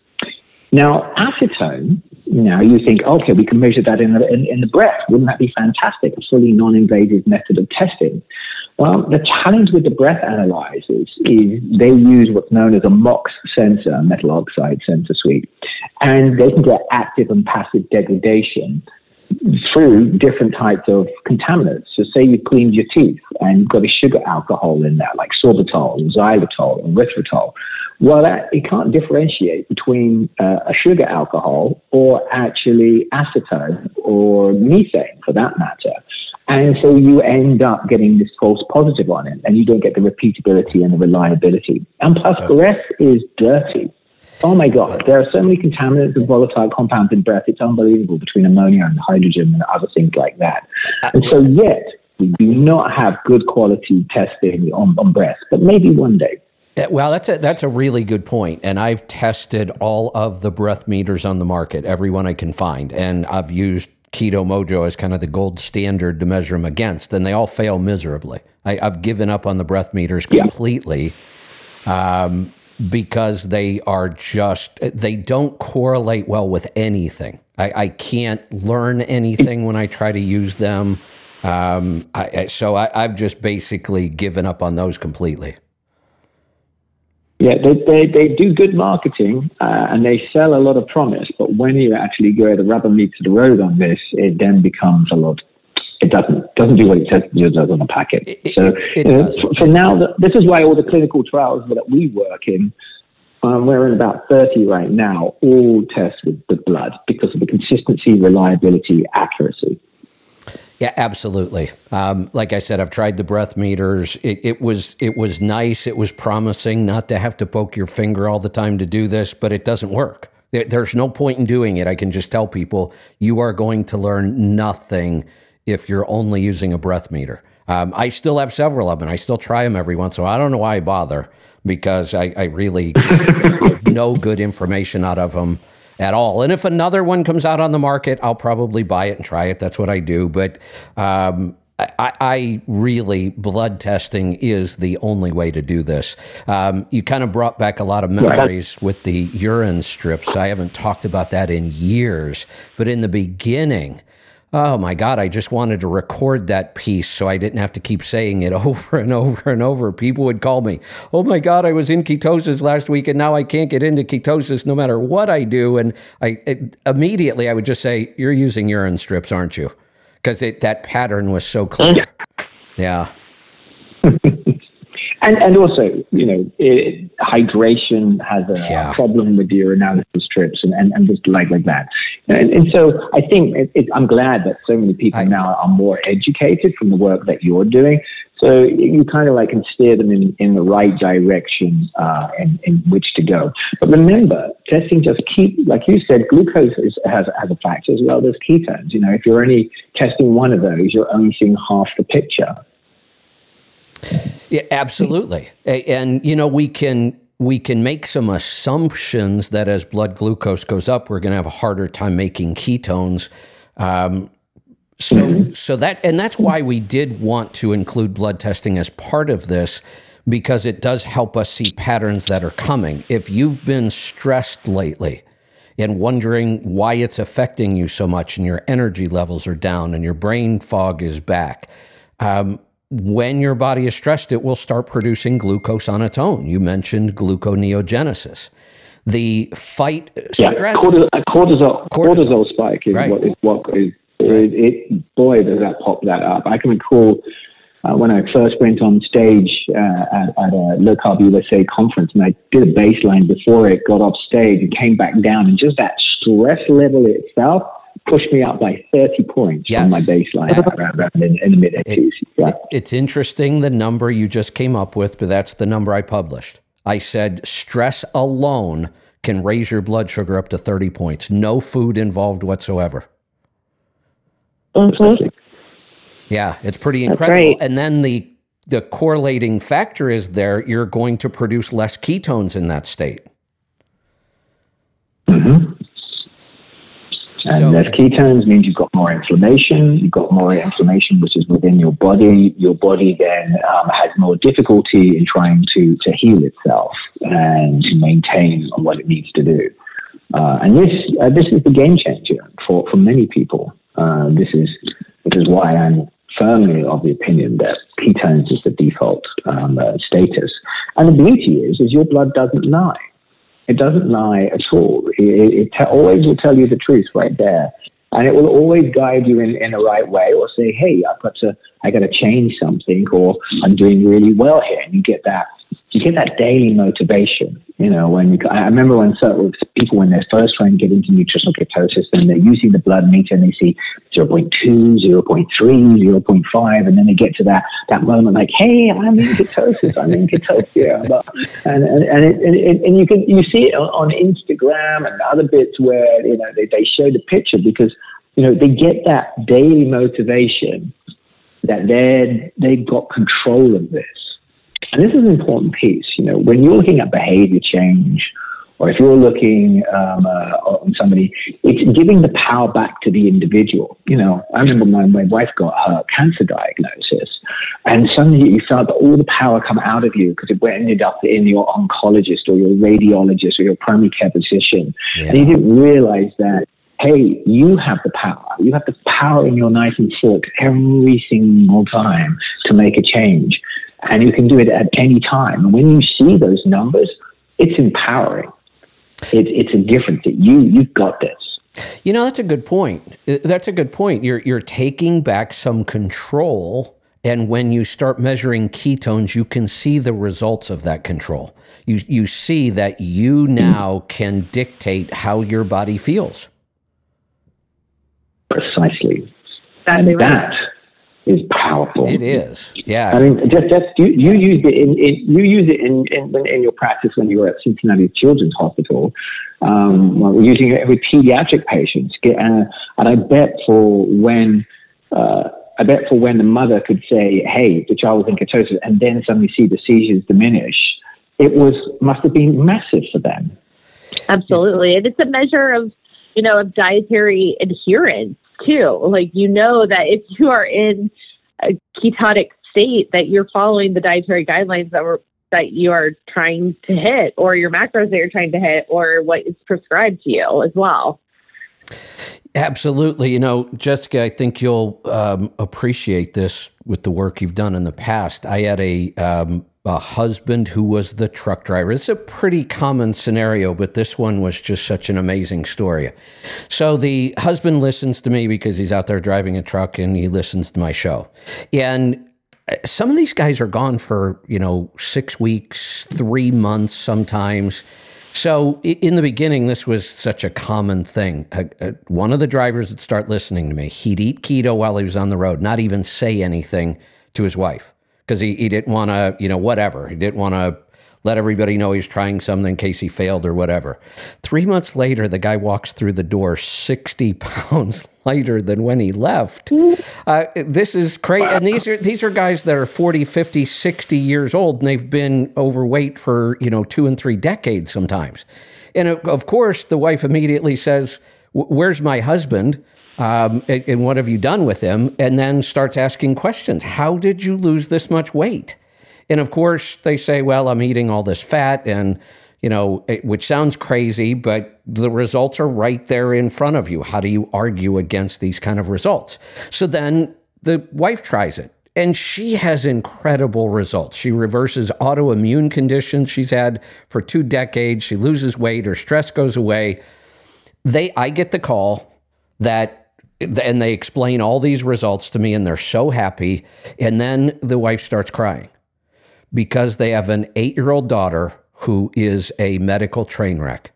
Now, acetone, now you think, okay, we can measure that in the, in, in the breath. Wouldn't that be fantastic? A fully non invasive method of testing. Well, the challenge with the breath analyzers is they use what's known as a MOX sensor, a metal oxide sensor suite, and they can get active and passive degradation through different types of contaminants. So, say you've cleaned your teeth and got a sugar alcohol in there, like sorbitol, xylitol, and erythritol. Well, that, it can't differentiate between uh, a sugar alcohol or actually acetone or methane for that matter. And so you end up getting this false positive on it, and you don't get the repeatability and the reliability. And plus, so, breath is dirty. Oh my God, there are so many contaminants and volatile compounds in breath. It's unbelievable between ammonia and hydrogen and other things like that. And so, yet, we do not have good quality testing on, on breath, but maybe one day. Well, that's a that's a really good point, and I've tested all of the breath meters on the market, every one I can find, and I've used Keto Mojo as kind of the gold standard to measure them against, and they all fail miserably. I, have given up on the breath meters completely yeah. um, because they are just they don't correlate well with anything. I, I can't learn anything when I try to use them, um, I, so I, I've just basically given up on those completely. Yeah, they, they, they do good marketing uh, and they sell a lot of promise, but when you actually go the rubber meets the road on this, it then becomes a lot. It doesn't doesn't do what it says it does on the packet. It, so it, it you know, for, for, now, this is why all the clinical trials that we work in, um, we're in about 30 right now, all test with the blood because of the consistency, reliability, accuracy. Yeah, absolutely. Um, like I said, I've tried the breath meters. It, it, was it was nice. It was promising not to have to poke your finger all the time to do this, but it doesn't work. There, there's no point in doing it. I can just tell people you are going to learn nothing if you're only using a breath meter. Um, I still have several of them. I still try them every once in a while. I don't know why I bother because I, I really get no good information out of them at all. And if another one comes out on the market, I'll probably buy it and try it. That's what I do. But um, I, I, really, blood testing is the only way to do this. Um, you kind of brought back a lot of memories with the urine strips. I haven't talked about that in years. But in the beginning, oh my God, I just wanted to record that piece so I didn't have to keep saying it over and over and over. People would call me, oh my God, I was in ketosis last week and now I can't get into ketosis no matter what I do. And I it, immediately I would just say, you're using urine strips, aren't you? Because that pattern was so clear. Yeah. And, and also, you know, it, hydration has a yeah. problem with urinalysis strips and, and, and just like like that. And, and so I think it, it, I'm glad that so many people I, now are more educated from the work that you're doing. So you kind of like can steer them in, in the right direction uh, and in which to go. But remember, testing just keep, like you said, glucose is, has, has a factor as well as ketones. You know, if you're only testing one of those, you're only seeing half the picture. Yeah, absolutely. And you know, we can we can make some assumptions that as blood glucose goes up, we're going to have a harder time making ketones. Um, so, mm-hmm. so that and that's why we did want to include blood testing as part of this because it does help us see patterns that are coming. If you've been stressed lately and wondering why it's affecting you so much, and your energy levels are down and your brain fog is back. Um, when your body is stressed, it will start producing glucose on its own. You mentioned gluconeogenesis. The fight yeah, stress. Cortisol, cortisol, cortisol, spike is right. what is what is it, it, boy does that pop that up. I can recall uh, when I first went on stage uh, at, at, a Low Carb USA conference, and I did a baseline before it, got off stage, and came back down, and just that stress level itself pushed me up by 30 points yes. from my baseline around, in, in, the mid 80s. It, yeah. it's interesting the number you just came up with, but that's the number I published. I said stress alone can raise your blood sugar up to 30 points. No food involved whatsoever. Mm-hmm. Yeah, it's pretty incredible. And then the the correlating factor is there you're going to produce less ketones in that state. Mm-hmm. And so, less ketones means you've got more inflammation. You've got more inflammation, which is within your body. Your body then um, has more difficulty in trying to, to heal itself and to maintain what it needs to do. Uh, and this uh, this is the game changer for, for many people. Uh, this is this is why I'm firmly of the opinion that ketones is the default um, uh, status. And the beauty is, is your blood doesn't lie. It doesn't lie at all. It, it always will tell you the truth right there. And it will always guide you in, in the right way or say, hey, I've got to, I got to change something or I'm doing really well here. And you get that you get that daily motivation. You know, when you, I remember when certain people, when they're first trying to get into nutritional ketosis, and they're using the blood meter and they see 0.2, 0.3, 0.5, and then they get to that, that moment like, hey, I'm in ketosis, I'm in ketosis. And, and, and, it, and, and you can, you see it on Instagram and other bits where, you know, they, they show the picture because, you know, they get that daily motivation that they're, they've got control of this and this is an important piece. You know, when you're looking at behavior change, or if you're looking um, uh, on somebody, it's giving the power back to the individual. You know, I remember my, my wife got her cancer diagnosis, and suddenly you felt that all the power come out of you because it ended up in your oncologist or your radiologist or your primary care physician, yeah. and you didn't realize that hey, you have the power. You have the power in your knife and fork every single time to make a change and you can do it at any time. And when you see those numbers, it's empowering. It, it's a difference that you you've got this. You know, that's a good point. Uh, that's a good point. You're you're taking back some control. And when you start measuring ketones, you can see the results of that control. You, you see that you now can dictate how your body feels. Precisely. And that is powerful. It is, yeah. I mean, just, just you, you use it in, in you use it in, in, in your practice when you were at Cincinnati Children's Hospital. Um, well, we're using it with pediatric patients, uh, and I bet for when. Uh, I bet for when the mother could say, "Hey, the child was in ketosis," and then suddenly see the seizures diminish, it was must have been massive for them. Absolutely, and it's a measure of you know of dietary adherence too. Like you know that if you are in a ketotic state, that you're following the dietary guidelines that were that you are trying to hit, or your macros that you're trying to hit, or what is prescribed to you as well. Absolutely. You know, Jessica, I think you'll um, appreciate this with the work you've done in the past. I had a um, a husband who was the truck driver. It's a pretty common scenario, but this one was just such an amazing story. So the husband listens to me because he's out there driving a truck and he listens to my show. And uh, some of these guys are gone for, you know, six weeks, three months sometimes. So in the beginning, this was such a common thing. one of the drivers would start listening to me. He'd eat keto while he was on the road, not even say anything to his wife because he, he didn't want to, you know, whatever. He didn't want to let everybody know he's trying something in case he failed or whatever. Three months later, the guy walks through the door 60 pounds lighter than when he left. Uh, this is crazy. And these are, these are guys that are 40, 50, 60 years old, and they've been overweight for, you know, two and three decades sometimes. And of course, the wife immediately says, Where's my husband? Um, and what have you done with him? And then starts asking questions. How did you lose this much weight? And of course, they say, well, I'm eating all this fat, and, you know, it, which sounds crazy, but the results are right there in front of you. How do you argue against these kind of results? So then the wife tries it. and she has incredible results. She reverses autoimmune conditions she's had for two decades. She loses weight, her stress goes away. They, I get the call that, and they explain all these results to me, and they're so happy. And then the wife starts crying because they have an eight year old daughter who is a medical train wreck.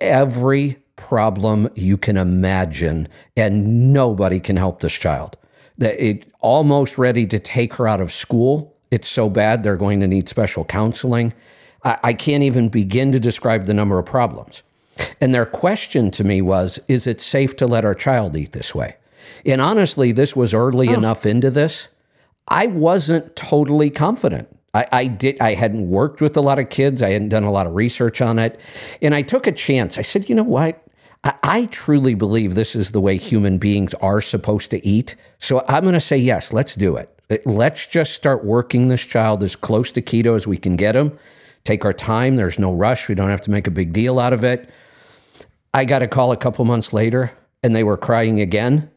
Every problem you can imagine, and nobody can help this child that it almost ready to take her out of school. It's so bad they're going to need special counseling. I, I can't even begin to describe the number of problems. And their question to me was, is it safe to let our child eat this way? And honestly, this was early oh. enough into this. I wasn't totally confident. I, I, did. I hadn't worked with a lot of kids. I hadn't done a lot of research on it, and I took a chance. I said, you know what? I, I truly believe this is the way human beings are supposed to eat. So I'm going to say yes, let's do it. Let's just start working this child as close to keto as we can get him. Take our time. There's no rush. We don't have to make a big deal out of it. I got a call a couple months later and they were crying again,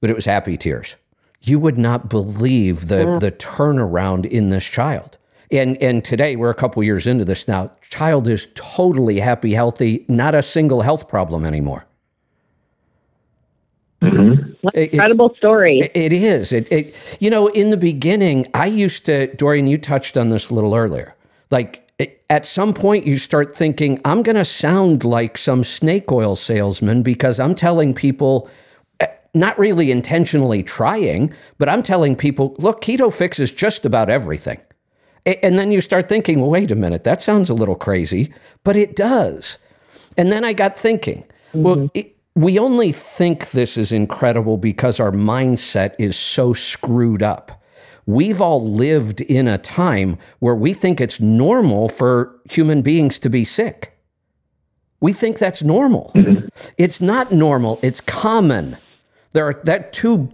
but it was happy tears. You would not believe the, the turnaround in this child. And and today we're a couple years into this now. Child is totally happy, healthy, not a single health problem anymore. Mm-hmm. incredible story. It, is. It, it, you know, in the beginning, I used to, Dorian, you touched on this a little earlier. Like at some point, you start thinking, I'm going to sound like some snake oil salesman because I'm telling people, eh, not really intentionally trying, but I'm telling people, look, keto fixes just about everything. And then you start thinking, well, wait a minute, that sounds a little crazy, but it does. And then I got thinking, mm-hmm. well, it, we only think this is incredible because our mindset is so screwed up. We've all lived in a time where we think it's normal for human beings to be sick. We think that's normal. Mm-hmm. It's not normal, it's common. There are that two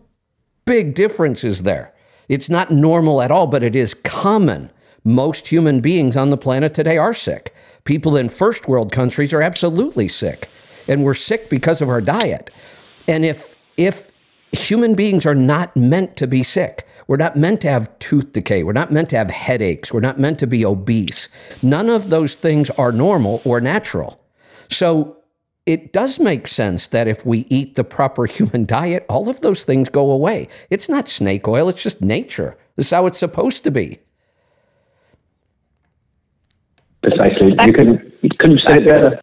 big differences there. It's not normal at all, but it is common most human beings on the planet today are sick. People in first world countries are absolutely sick, and we're sick because of our diet. And if if human beings are not meant to be sick, we're not meant to have tooth decay. We're not meant to have headaches. We're not meant to be obese. None of those things are normal or natural. So it does make sense that if we eat the proper human diet, all of those things go away. It's not snake oil, it's just nature. This is how it's supposed to be. Precisely. You couldn't you couldn't say it better.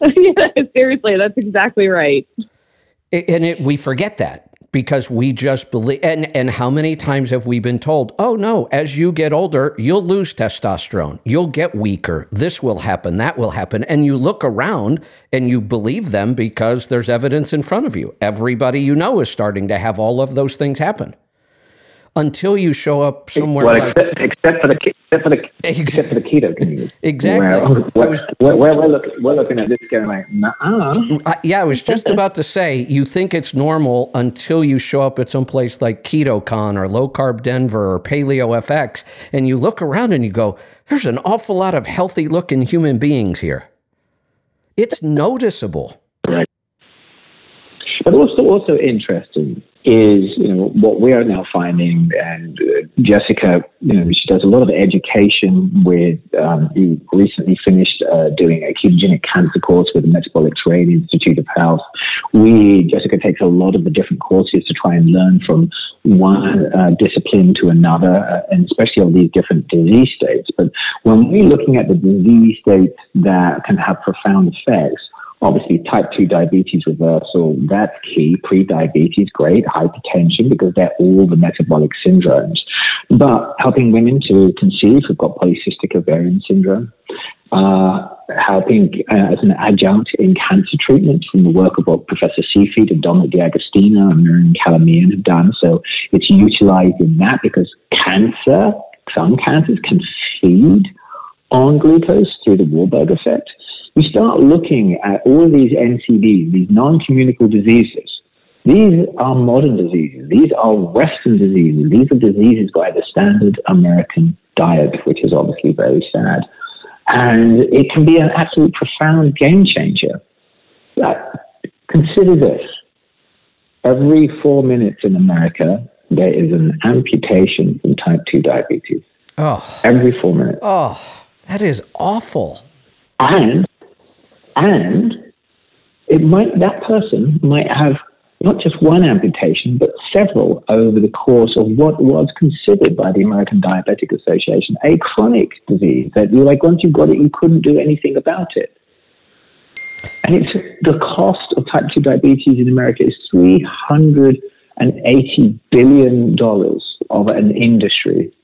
yeah, seriously, that's exactly right. And it, we forget that because we just believe. And and how many times have we been told, "Oh no, as you get older, you'll lose testosterone, you'll get weaker, this will happen, that will happen," and you look around and you believe them because there's evidence in front of you. Everybody you know is starting to have all of those things happen until you show up somewhere well, like except, except for the except for the except for the keto community. Exactly. Where, was, where, where we're, looking, we're looking at this going like, nah. yeah, I was just about to say, you think it's normal until you show up at some place like KetoCon or Low Carb Denver or Paleo FX, and you look around and you go, "There's an awful lot of healthy looking human beings here." It's noticeable. Right. But also, also interesting is you know what we are now finding, and uh, Jessica, you know, she does a lot of education with. Um, you recently finished uh, doing a ketogenic cancer course with the Metabolic Terrain Institute of Health. We Jessica takes a lot of the different courses to try and learn from one uh, discipline to another, uh, and especially on these different disease states. But when we're looking at the disease states that can have profound effects Obviously, type 2 diabetes reversal, that's key. Pre-diabetes, great. Hypertension, because they're all the metabolic syndromes. But helping women to conceive who've got polycystic ovarian syndrome, uh, helping uh, as an adjunct in cancer treatment from the work of what Professor Seyfried and Dominic D'Agostino and Miriam Kalamian have done. So it's utilized in that because cancer, some cancers can feed on glucose through the Warburg effect we start looking at all these NCDs, these non-communicable diseases. These are modern diseases. These are Western diseases. These are diseases by the standard American diet, which is obviously very sad. And it can be an absolute profound game changer. Consider this. Every four minutes in America, there is an amputation from type 2 diabetes. Oh. Every four minutes. Oh, that is awful. And, and it might, that person might have not just one amputation, but several over the course of what was considered by the American Diabetic Association a chronic disease that you like once you got it, you couldn't do anything about it. And it's the cost of type 2 diabetes in America is $380 billion of an industry.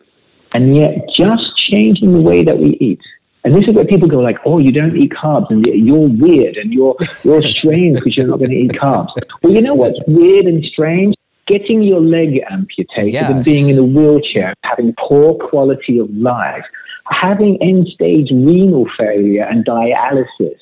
And yet, just changing the way that we eat, and this is where people go like, "Oh, you don't eat carbs, and you're weird, and you're you're strange because you're not going to eat carbs." Well, you know what's weird and strange? Getting your leg amputated Yes. and being in a wheelchair, having poor quality of life, having end-stage renal failure and dialysis.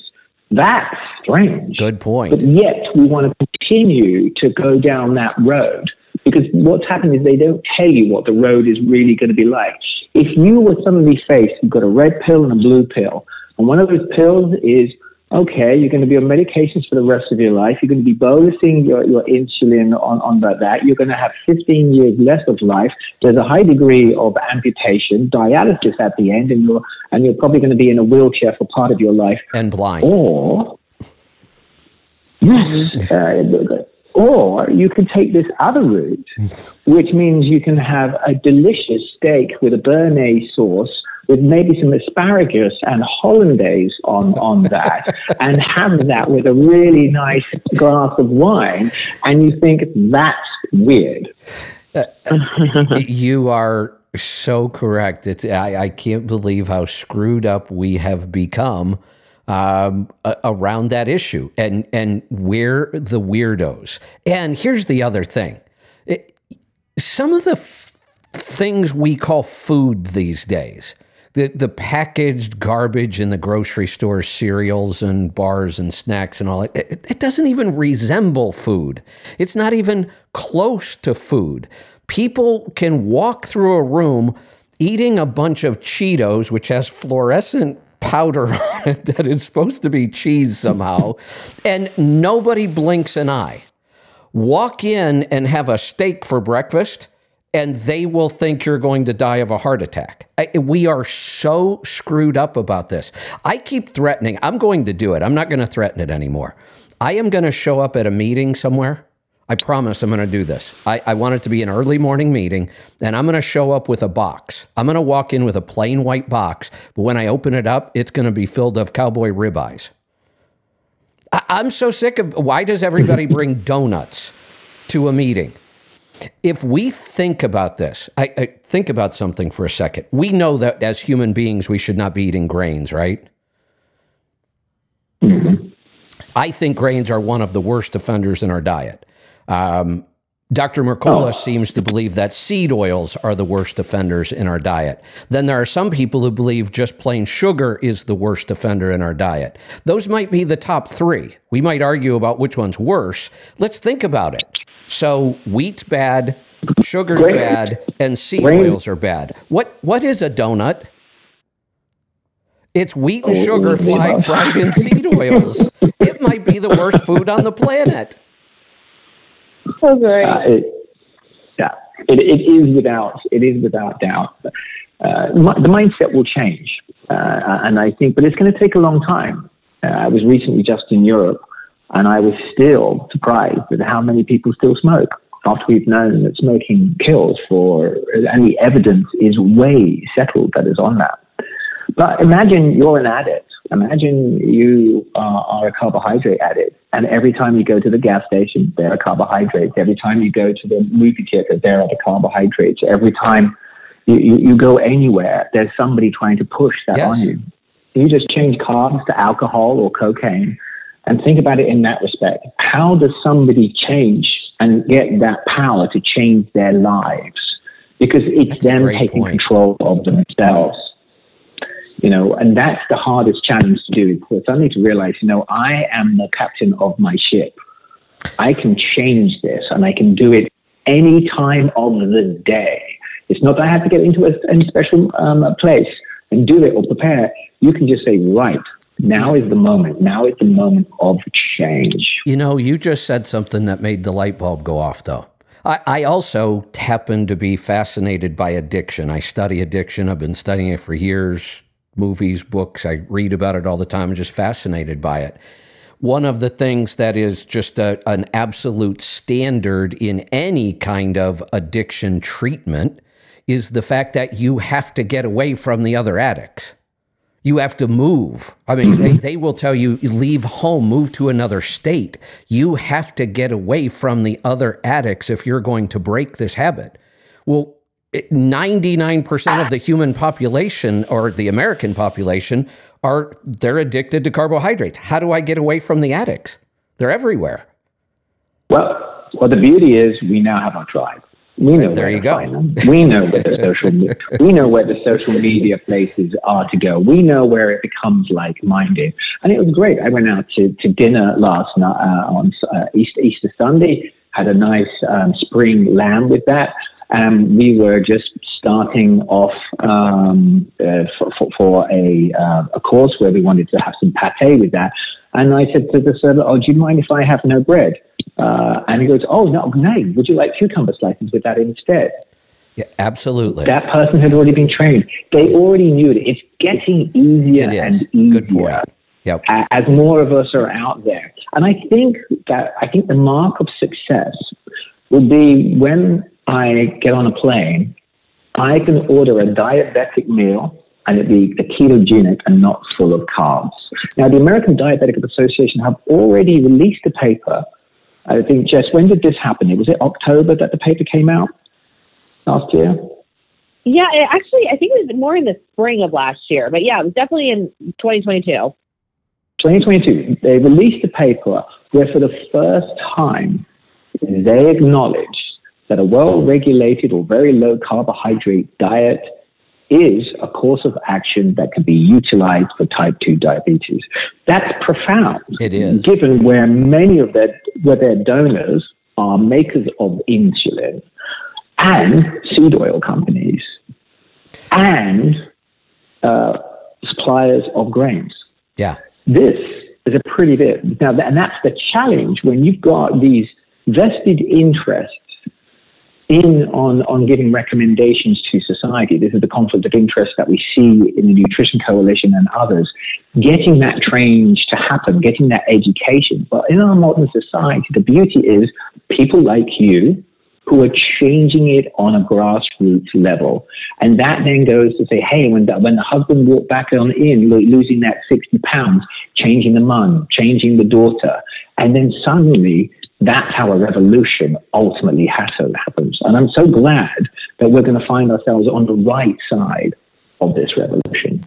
That's strange. Good point. But yet we want to continue to go down that road because what's happened is they don't tell you what the road is really going to be like. If you were suddenly faced, you've got a red pill and a blue pill, and one of those pills is okay, you're going to be on medications for the rest of your life. You're going to be bolusing your, your insulin on, on that, that. You're going to have 15 years less of life. There's a high degree of amputation, dialysis at the end, and you're, and you're probably going to be in a wheelchair for part of your life. and blind. Or, yes, uh, or you can take this other route, which means you can have a delicious steak with a béarnaise sauce with maybe some asparagus and hollandaise on, on that, and have that with a really nice glass of wine, and you think that's weird. Uh, you are so correct. It's I, I can't believe how screwed up we have become um, around that issue, and and we're the weirdos. And here's the other thing: It- some of the f- things we call food these days. The, the packaged garbage in the grocery store, cereals and bars and snacks and all that, it, it doesn't even resemble food. It's not even close to food. People can walk through a room eating a bunch of Cheetos, which has fluorescent powder on it that is supposed to be cheese somehow, and nobody blinks an eye walk in and have a steak for breakfast and they will think you're going to die of a heart attack. I, we are so screwed up about this. I keep threatening, I'm going to do it. I'm not going to threaten it anymore. I am going to show up at a meeting somewhere. I promise I'm going to do this. I, I want it to be an early morning meeting, and I'm going to show up with a box. I'm going to walk in with a plain white box, but when I open it up, it's going to be filled of cowboy ribeyes. I- I'm so sick of why does everybody bring donuts to a meeting? If we think about this, I, I think about something for a second. We know that as human beings, we should not be eating grains, right? Mm-hmm. I think grains are one of the worst offenders in our diet. Um, Dr. Mercola seems to believe that seed oils are the worst offenders in our diet. Then there are some people who believe just plain sugar is the worst offender in our diet. Those might be the top three. We might argue about which one's worse. Let's think about it. So wheat's bad, sugar's bad, and seed oils are bad. What what is a donut? It's wheat and Oh, sugar fried, fried in seed oils. It might be the worst food on the planet. So great. Uh, it, yeah, it, it is without it is without doubt. Uh, the mindset will change, uh, and I think, but it's going to take a long time. Uh, I was recently just in Europe, and I was still surprised at how many people still smoke after we've known that smoking kills. For and the evidence is way settled that is on that. But imagine you're an addict. Imagine you are, are a carbohydrate addict, and every time you go to the gas station, there are carbohydrates. Every time you go to the movie theater, there are the carbohydrates. Every time you, you, you go anywhere, there's somebody trying to push that Yes. on you. You just change carbs to alcohol or cocaine, and think about it in that respect. How does somebody change and get that power to change their lives? Because it's That's them taking point. control of themselves you know, and that's the hardest challenge to do. For somebody to realize, you know, I am the captain of my ship. I can change this, and I can do it any time of the day. It's not that I have to get into a, a special um, place and do it or prepare. You can just say, right, now is the moment. Now is the moment of change. You know, you just said something that made the light bulb go off, though. I also happen to be fascinated by addiction. I study addiction. I've been studying it for years. Movies, books. I read about it all the time. I'm just fascinated by it. One of the things that is just a, an absolute standard in any kind of addiction treatment is the fact that you have to get away from the other addicts. You have to move. I mean, they, mm-hmm. they will tell you leave home, move to another state. You have to get away from the other addicts if you're going to break this habit. Well, 99% of the human population or the American population are they're addicted to carbohydrates. How do I get away from the addicts? They're everywhere. Well, well the beauty is we now have our tribe. We know there you go. We know where the social we know where the social media places are to go. We know where it becomes like minded, and it was great. I went out to, to dinner last night uh, on uh, Easter, Easter Sunday. Had a nice um, spring lamb with that. And we were just starting off um, uh, for, for, for, a, uh, a course where we wanted to have some pate with that. And I said to the server, "Oh, do you mind if I have no bread?" Uh, and he goes, "Oh, no, no. Would you like cucumber slices with that instead?" Yeah, absolutely. That person had already been trained. They already knew it. It's getting easier and easier. Good point. Yep. As more of us are out there, and I think that I think the mark of success will be when I get on a plane, I can order a diabetic meal and it be a ketogenic and not full of carbs. Now, the American Diabetic Association have already released a paper. I think, Jess, when did this happen? Was it October that the paper came out last year? Yeah, it actually, I think it was more in the spring of last year, but yeah, it was definitely in 2022. 2022, they released a paper where for the first time they acknowledge that a well regulated or very low carbohydrate diet is a course of action that can be utilized for type 2 diabetes. That's profound. It is. Given where many of their, where their donors are makers of insulin and seed oil companies and uh, suppliers of grains. Yeah. This is a pretty bit. Now, and that's the challenge when you've got these vested interests in on, on giving recommendations to society. This is the conflict of interest that we see in the Nutrition Coalition and others. Getting that change to happen, getting that education. But in our modern society, the beauty is people like you who are changing it on a grassroots level. And that then goes to say, hey, when the, when the husband walked back on in, losing that 60 pounds, changing the mum, changing the daughter, and then suddenly that's how a revolution ultimately has to happens. And I'm so glad that we're going to find ourselves on the right side of this revolution.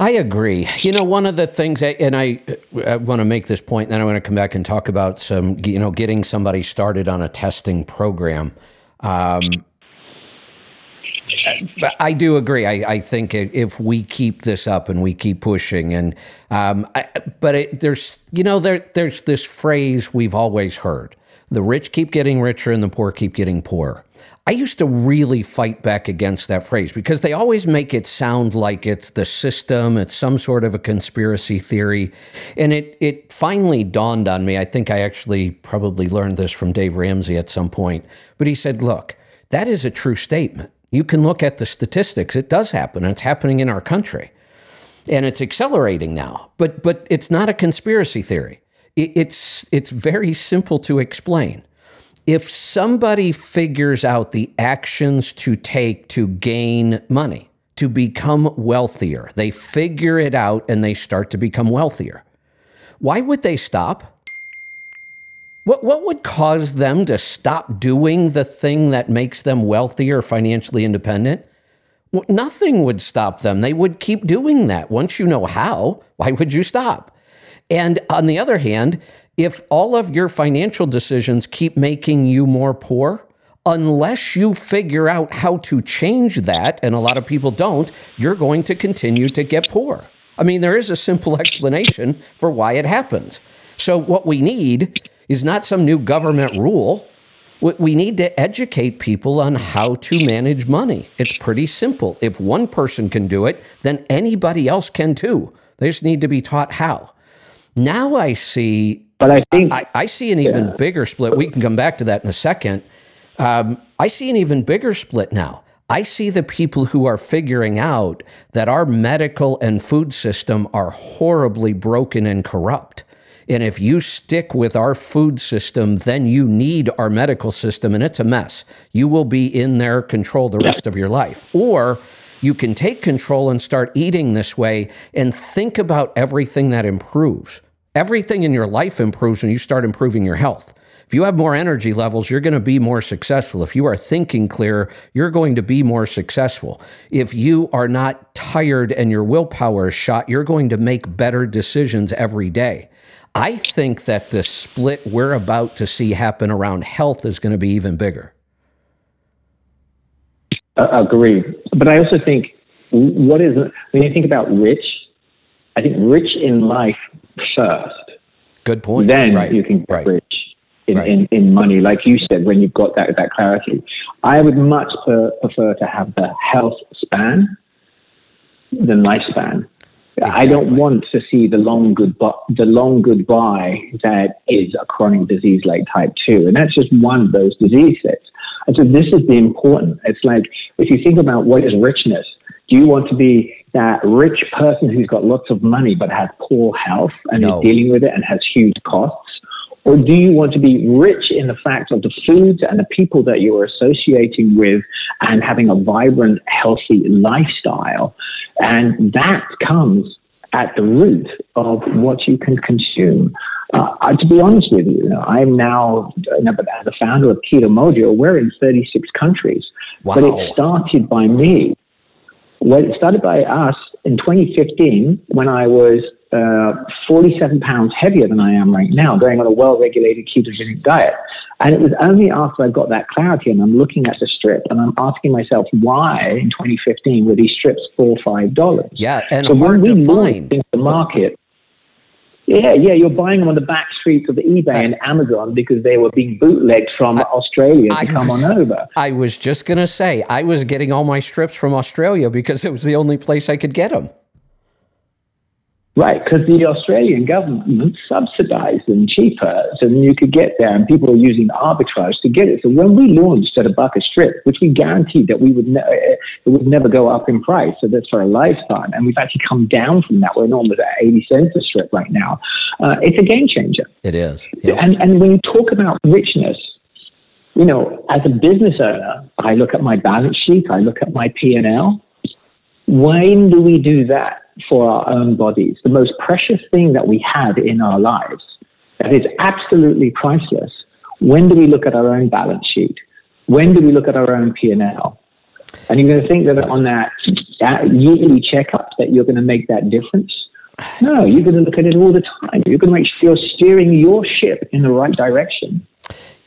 I agree. You know, one of the things, and I, I want to make this point, and then I want to come back and talk about some, you know, getting somebody started on a testing program. Um, I do agree. I, I, think if we keep this up and we keep pushing, and um, I, but it, there's you know there there's this phrase we've always heard: the rich keep getting richer and the poor keep getting poorer. I used to really fight back against that phrase because they always make it sound like it's the system, it's some sort of a conspiracy theory. And it, it finally dawned on me. I think I actually probably learned this from Dave Ramsey at some point. But he said, look, that is a true statement. You can look at the statistics. It does happen, and it's happening in our country. And it's accelerating now. But but it's not a conspiracy theory. It's it's very simple to explain. If somebody figures out the actions to take to gain money, to become wealthier, they figure it out and they start to become wealthier. Why would they stop? What, what would cause them to stop doing the thing that makes them wealthy or financially independent? Well, nothing would stop them. They would keep doing that. Once you know how, why would you stop? And on the other hand, if all of your financial decisions keep making you more poor, unless you figure out how to change that, and a lot of people don't, you're going to continue to get poor. I mean, there is a simple explanation for why it happens. So, what we need is not some new government rule. We need to educate people on how to manage money. It's pretty simple. If one person can do it, then anybody else can too. They just need to be taught how. Now I see, but I think I, I see an even yeah. bigger split. We can come back to that in a second. Um, I see an even bigger split now. I see the people who are figuring out that our medical and food system are horribly broken and corrupt. And if you stick with our food system, then you need our medical system, and it's a mess. You will be in their control the rest of your life. Or you can take control and start eating this way and think about everything that improves. Everything in your life improves when you start improving your health. If you have more energy levels, you're going to be more successful. If you are thinking clear, you're going to be more successful. If you are not tired and your willpower is shot, you're going to make better decisions every day. I think that the split we're about to see happen around health is going to be even bigger. Uh, agree. But I also think what is, when you think about rich, I think rich in life first. Good point. Then right. you can get right. rich in, Right. in, in money, like you said, when you've got that, that clarity. I would much prefer to have the health span than lifespan. I don't want to see the long goodbye, the long goodbye that is a chronic disease like type two, and that's just one of those diseases. And so this is the important. It's like if you think about what is richness, do you want to be that rich person who's got lots of money but has poor health and No. is dealing with it and has huge costs? Or do you want to be rich in the fact of the foods and the people that you're associating with and having a vibrant, healthy lifestyle? And that comes at the root of what you can consume. Uh, uh, to be honest with you, I'm now, the founder of Keto Mojo, we're in 36 countries. But it started by me. Well, it started by us in 2015 when I was uh, 47 pounds heavier than I am right now, going on a well regulated ketogenic diet. And it was only after I got that clarity and I'm looking at the strip and I'm asking myself why in 2015 were these strips four or five dollars? Yeah, and So hard when we to find. into the market, yeah, yeah, you're buying them on the back streets of eBay and Amazon because they were being bootlegged from Australia to I come was- on over. I was just going to say, I was getting all my strips from Australia because it was the only place I could get them. Right, because the Australian government subsidized them cheaper, so then you could get there, and people were using arbitrage to get it. So when we launched at a buck a strip, which we guaranteed that we would ne- uh, it would never go up in price, so that's for a lifetime, and we've actually come down from that. We're almost at eighty cents a strip right now. Uh, it's a game changer. It is. Yeah. And, and when you talk about richness, you know, as a business owner, I look at my balance sheet, I look at my P and L. When do we do that for our own bodies? The most precious thing that we have in our lives that is absolutely priceless. When do we look at our own balance sheet? When do we look at our own P and you're going to think that on that, that yearly checkup that you're going to make that difference? No, you're going to look at it all the time. You're going to make sure you're steering your ship in the right direction.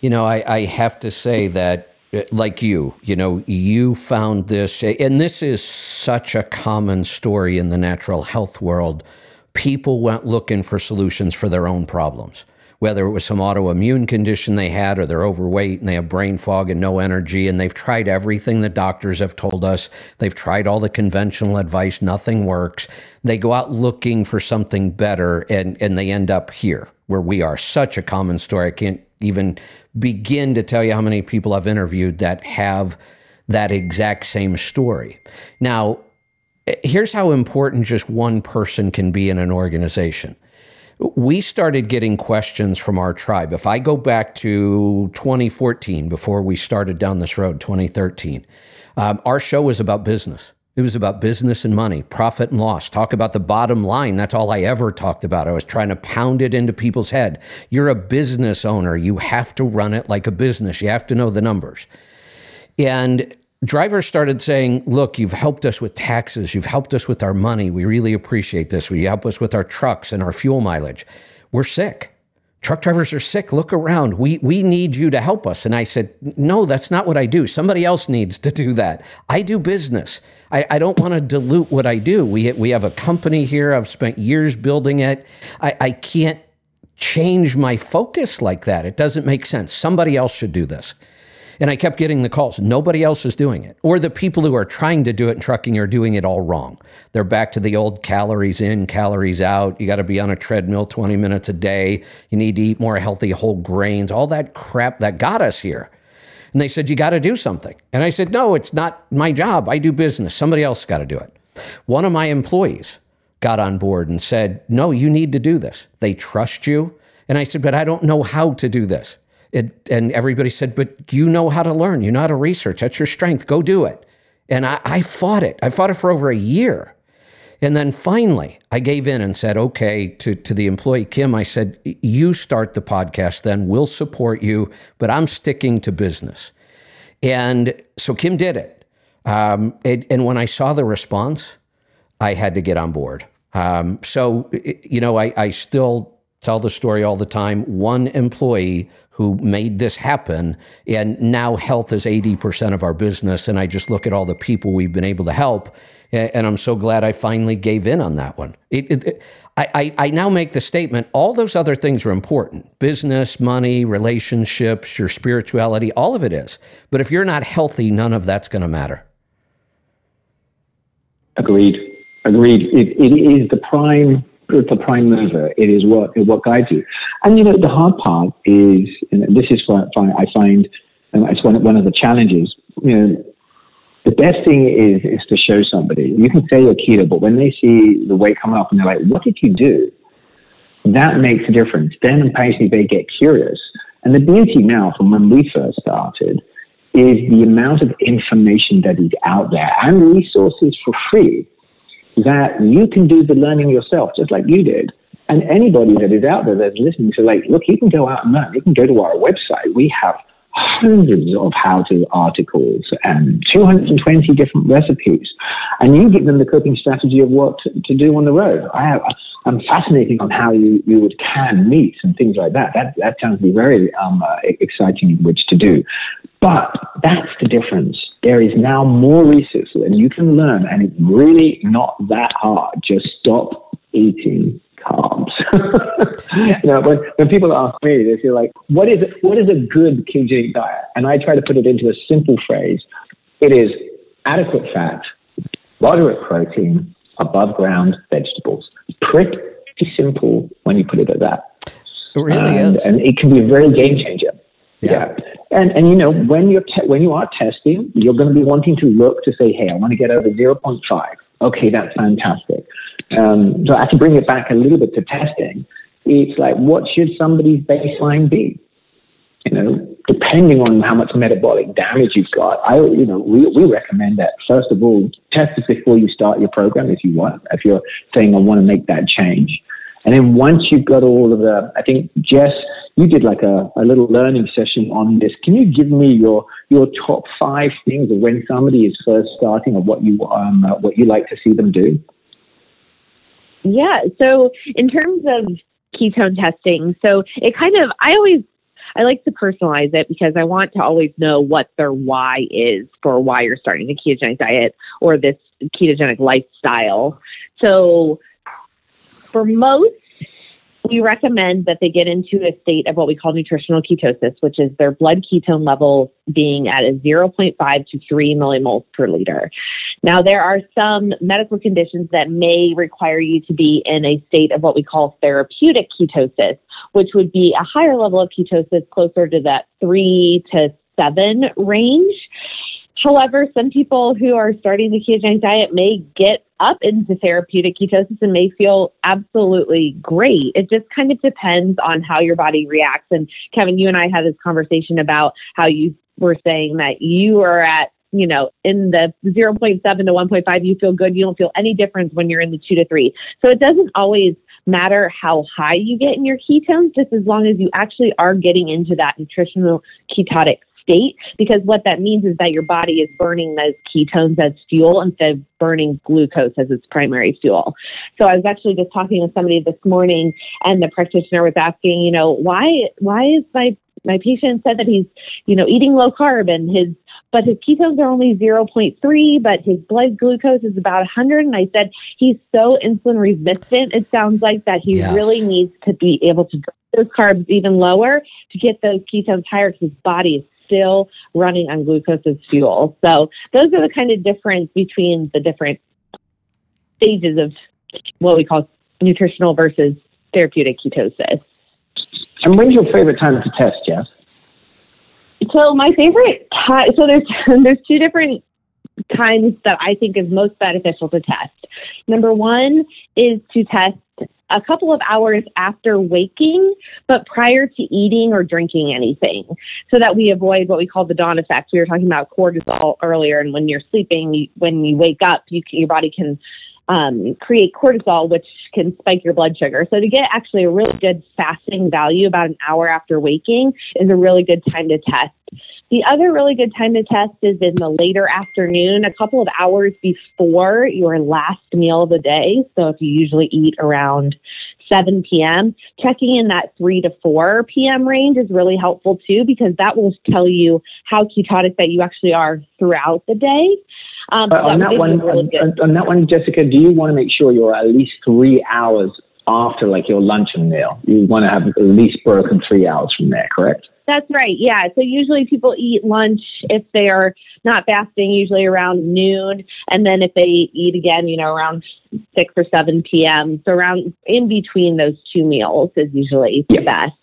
You know, I, I have to say that, like you, you know, you found this, and this is such a common story in the natural health world. People went looking for solutions for their own problems, whether it was some autoimmune condition they had, or they're overweight and they have brain fog and no energy, and they've tried everything the doctors have told us. They've tried all the conventional advice, nothing works. They go out looking for something better, and, and they end up here where we are. Such a common story. I can't even begin to tell you how many people I've interviewed that have that exact same story. Now, here's how important just one person can be in an organization. We started getting questions from our tribe. If I go back to 2014, before we started down this road, 2013, um, our show was about business. It was about business and money, profit and loss. Talk about the bottom line. That's all I ever talked about. I was trying to pound it into people's head. You're a business owner. You have to run it like a business. You have to know the numbers. And drivers started saying, Look, you've helped us with taxes. You've helped us with our money. We really appreciate this. You help us with our trucks and our fuel mileage? We're sick. Truck drivers are sick. Look around. We, we need you to help us. And I said, No, that's not what I do. Somebody else needs to do that. I do business. I, I don't want to dilute what I do. We, we have a company here. I've spent years building it. I, I can't change my focus like that. It doesn't make sense. Somebody else should do this. And I kept getting the calls. Nobody else is doing it. Or the people who are trying to do it in trucking are doing it all wrong. They're back to the old calories in, calories out. You got to be on a treadmill 20 minutes a day. You need to eat more healthy whole grains, all that crap that got us here. And they said, You got to do something. And I said, No, it's not my job. I do business. Somebody else got to do it. One of my employees got on board and said, No, you need to do this. They trust you. And I said, But I don't know how to do this. It, and everybody said, But you know how to learn. You know how to research. That's your strength. Go do it. And I, I fought it. I fought it for over a year. And then finally, I gave in and said, okay, to, to the employee, Kim, I said, you start the podcast, then we'll support you, but I'm sticking to business. And so Kim did it. Um, it and when I saw the response, I had to get on board. Um, so, you know, I, I still tell the story all the time. One employee who made this happen, and now health is 80% of our business. And I just look at all the people we've been able to help. And I'm so glad I finally gave in on that one. It, it, I, I, now make the statement all those other things are important business, money, relationships, your spirituality, all of it is. But if you're not healthy, none of that's going to matter. Agreed. Agreed. It, it is the prime it's a prime mover. It is what what guides you. And you know, the hard part is, and this is what I find, and um, it's one one of the challenges. You know, the best thing is is to show somebody. You can say you're keto, but when they see the weight coming up and they're like, "What did you do?" That makes a difference. Then, occasionally, they get curious. And the beauty now, from when we first started, is the amount of information that is out there and resources for free that you can do the learning yourself, just like you did. And anybody that is out there that's listening to, like, look, you can go out and learn. You can go to our website. We have hundreds of how-to articles and 220 different recipes, and you give them the coping strategy of what to, do on the road. I have, I'm fascinated on how you, you would can meat and things like that. That that sounds very um, uh, exciting, which to do. But that's the difference there is now more research and you can learn, and it's really not that hard. Just stop eating carbs. you know, when, when people ask me, they feel like, "What is what is a good ketogenic diet? And I try to put it into a simple phrase. It is adequate fat, moderate protein, above ground vegetables. Pretty simple when you put it at that. It really and, is. And it can be a very game changer. Yeah. yeah. And, and you know, when you're te- when you are testing, you're going to be wanting to look to say, hey, I want to get over 0.5. Okay, that's fantastic. Um, so I have to bring it back a little bit to testing. It's like, what should somebody's baseline be? You know, depending on how much metabolic damage you've got, I, you know, we, we recommend that first of all, test it before you start your program if you want, if you're saying I want to make that change. And then once you've got all of the, I think Jess, you did like a, a little learning session on this. Can you give me your your top five things of when somebody is first starting, or what you um, uh, what you like to see them do? Yeah. So in terms of ketone testing, so it kind of I always I like to personalize it because I want to always know what their why is for why you're starting the ketogenic diet or this ketogenic lifestyle. So for most, we recommend that they get into a state of what we call nutritional ketosis, which is their blood ketone levels being at a 0.5 to 3 millimoles per liter. Now, there are some medical conditions that may require you to be in a state of what we call therapeutic ketosis, which would be a higher level of ketosis closer to that 3 to 7 range. However, some people who are starting the ketogenic diet may get up into therapeutic ketosis and may feel absolutely great. It just kind of depends on how your body reacts. And Kevin, you and I had this conversation about how you were saying that you are at you know, in the 0.7 to 1.5, you feel good. You don't feel any difference when you're in the two to three. So it doesn't always matter how high you get in your ketones, just as long as you actually are getting into that nutritional ketotic state because what that means is that your body is burning those ketones as fuel instead of burning glucose as its primary fuel. So I was actually just talking with somebody this morning and the practitioner was asking, you know, why why is my my patient said that he's, you know, eating low carb and his but his ketones are only 0.3, but his blood glucose is about 100. And I said, he's so insulin resistant. It sounds like that he yes. really needs to be able to drop those carbs even lower to get those ketones higher because his body is still running on glucose as fuel. So those are the kind of difference between the different stages of what we call nutritional versus therapeutic ketosis. And when's your favorite time to test, Jess? So my favorite time. So there's there's two different times that I think is most beneficial to test. Number one is to test a couple of hours after waking, but prior to eating or drinking anything, so that we avoid what we call the dawn effect. We were talking about cortisol earlier, and when you're sleeping, when you wake up, you your body can um, create cortisol, which can spike your blood sugar. So to get actually a really good fasting value about an hour after waking is a really good time to test. The other really good time to test is in the later afternoon, a couple of hours before your last meal of the day. So if you usually eat around 7 p.m., checking in that 3 to 4 p.m. range is really helpful too, because that will tell you how ketotic that you actually are throughout the day. Um, uh, on that one, really on, on, that one, Jessica, do you want to make sure you're at least three hours after like your luncheon meal? You want to have at least broken three hours from there, correct? That's right. Yeah. So usually people eat lunch if they are not fasting, usually around noon, and then if they eat again, you know, around six or seven p.m. So around in between those two meals is usually yeah. the best.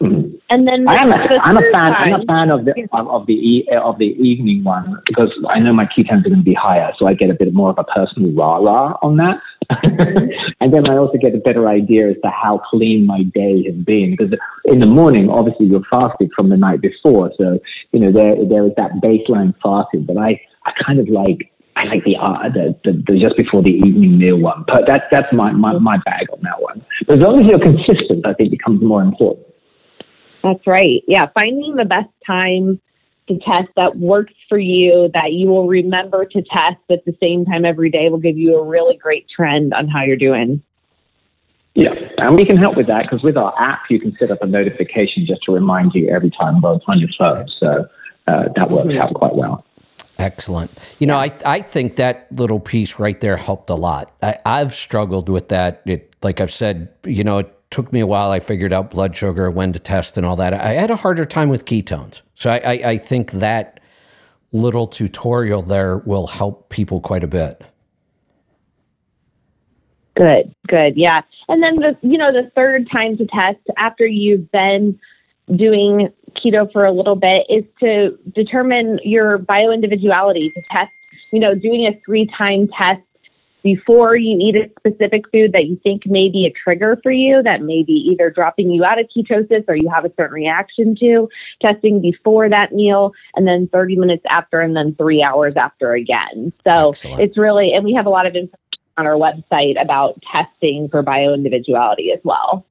Mm-hmm. And then I am a, I'm a fan. Time, I'm a fan of the of, of the e, of the evening one because I know my ketones are going to be higher, so I get a bit more of a personal rah rah on that. and then I also get a better idea as to how clean my day has been because in the morning, obviously, you're fasted from the night before, so you know there there is that baseline fasting. But I I kind of like I like the, uh, the, the, the, just before the evening meal one, but that, that's my, my, my bag on that one. But as long as you're consistent, I think becomes more important. That's right. Yeah, finding the best time to test that works for you, that you will remember to test at the same time every day will give you a really great trend on how you're doing. Yeah, and we can help with that because with our app, you can set up a notification just to remind you every time both on your phone. So uh, that works mm-hmm. out quite well. Excellent. You know, I, I think that little piece right there helped a lot. I, I've struggled with that. It, like I've said, you know, it took me a while. I figured out blood sugar, when to test, and all that. I had a harder time with ketones. So I, I, I think that little tutorial there will help people quite a bit. Good, good. Yeah. And then the you know, the third time to test after you've been doing keto for a little bit is to determine your bioindividuality to test, you know, doing a three time test before you eat a specific food that you think may be a trigger for you, that may be either dropping you out of ketosis or you have a certain reaction to, testing before that meal, and then 30 minutes after, and then three hours after again. So Excellent. it's really, and we have a lot of information on our website about testing for bioindividuality as well.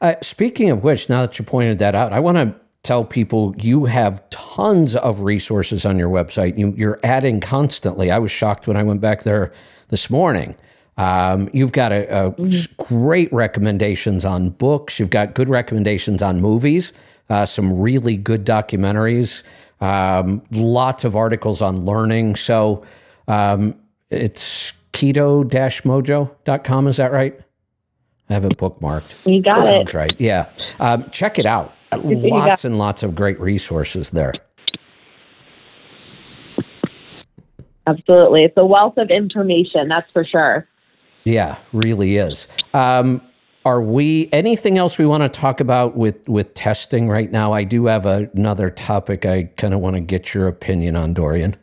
Uh, speaking of which, now that you pointed that out, I want to tell people you have tons of resources on your website. You, are adding constantly. I was shocked when I went back there this morning. Um, you've got a, a mm-hmm. great recommendations on books. You've got good recommendations on movies. Uh, some really good documentaries. Um, lots of articles on learning. So um, it's keto-mojo.com. Is that right? I have it bookmarked. You got Sounds it. right. Yeah. Um, check it out. Lots and lots of great resources there. Absolutely. It's a wealth of information, that's for sure. Yeah, really is. Um, are we anything else we want to talk about with with testing right now? I do have a, another topic I kind of want to get your opinion on, Dorian.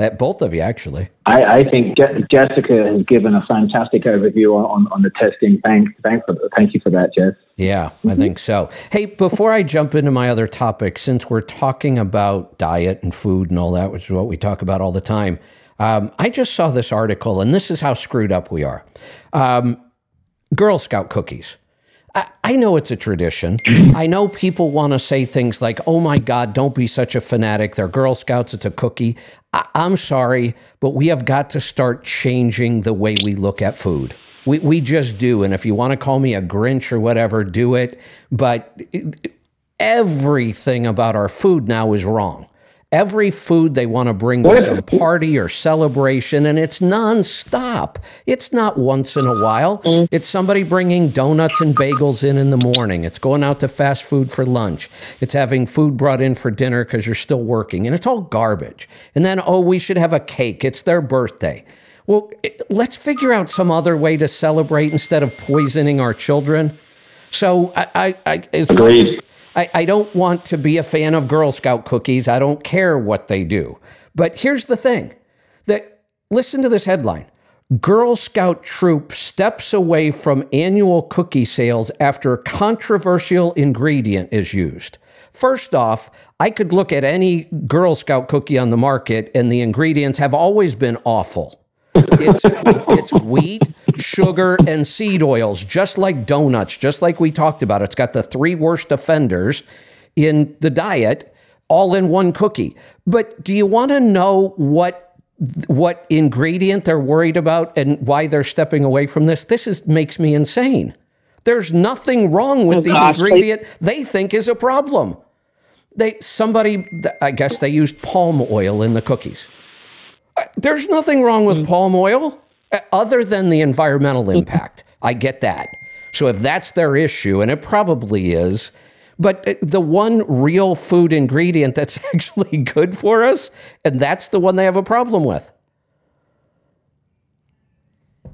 At both of you, actually. I, I think Je- Jessica has given a fantastic overview on, on, the testing. Thank, thank, for, thank you for that, Jess. Yeah, mm-hmm. I think so. Hey, before I jump into my other topic, since we're talking about diet and food and all that, which is what we talk about all the time, um, I just saw this article, and this is how screwed up we are. Um, Girl Scout cookies. I, know it's a tradition. I know people want to say things like, oh my God, don't be such a fanatic. They're Girl Scouts, it's a cookie. I, I'm sorry, but we have got to start changing the way we look at food. We, we just do. And if you want to call me a Grinch or whatever, do it. But everything about our food now is wrong every food they want to bring to some party or celebration, and it's nonstop. It's not once in a while. Mm. It's somebody bringing donuts and bagels in in the morning. It's going out to fast food for lunch. It's having food brought in for dinner because you're still working, and it's all garbage. And then, oh, we should have a cake. It's their birthday. Well, let's figure out some other way to celebrate instead of poisoning our children. So, I, I, I as much as I, I don't want to be a fan of Girl Scout cookies. I don't care what they do. But here's the thing that listen to this headline. Girl Scout troop steps away from annual cookie sales after controversial ingredient is used. First off, I could look at any Girl Scout cookie on the market and the ingredients have always been awful. It's it's wheat, sugar, and seed oils, just like donuts, just like we talked about. It's got the three worst offenders in the diet, all in one cookie. But do you want to know what what ingredient they're worried about and why they're stepping away from this? This is makes me insane. There's nothing wrong with Oh, the gosh, ingredient they think is a problem. They somebody I guess they used palm oil in the cookies. Uh, There's nothing wrong with palm oil uh, other than the environmental impact. I get that. So if that's their issue and it probably is, but uh, the one real food ingredient that's actually good for us and that's the one they have a problem with.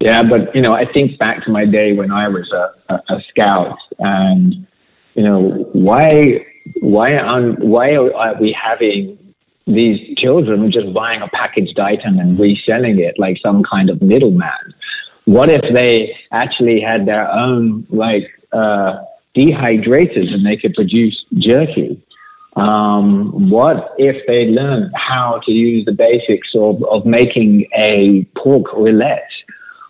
Yeah, but you know, I think back to my day when I was a, a, a scout, and you know, why why are why are we having these children just buying a packaged item and reselling it like some kind of middleman? What if they actually had their own like uh, dehydrators and they could produce jerky? Um, what if they learned how to use the basics of, of making a pork roulade?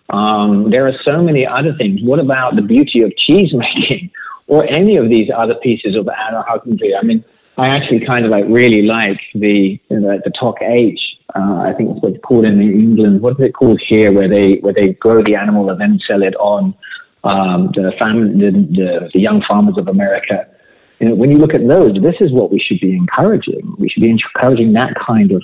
Um, there are so many other things. What about the beauty of cheese making or any of these other pieces of husbandry? I mean, I actually kind of like really like the you know, the Talk H. Uh, I think it's what it's called in England. What is it called here, where they where they grow the animal and then sell it on um, the, fam- the, the the young farmers of America. You know, when you look at those, this is what we should be encouraging. We should be encouraging that kind of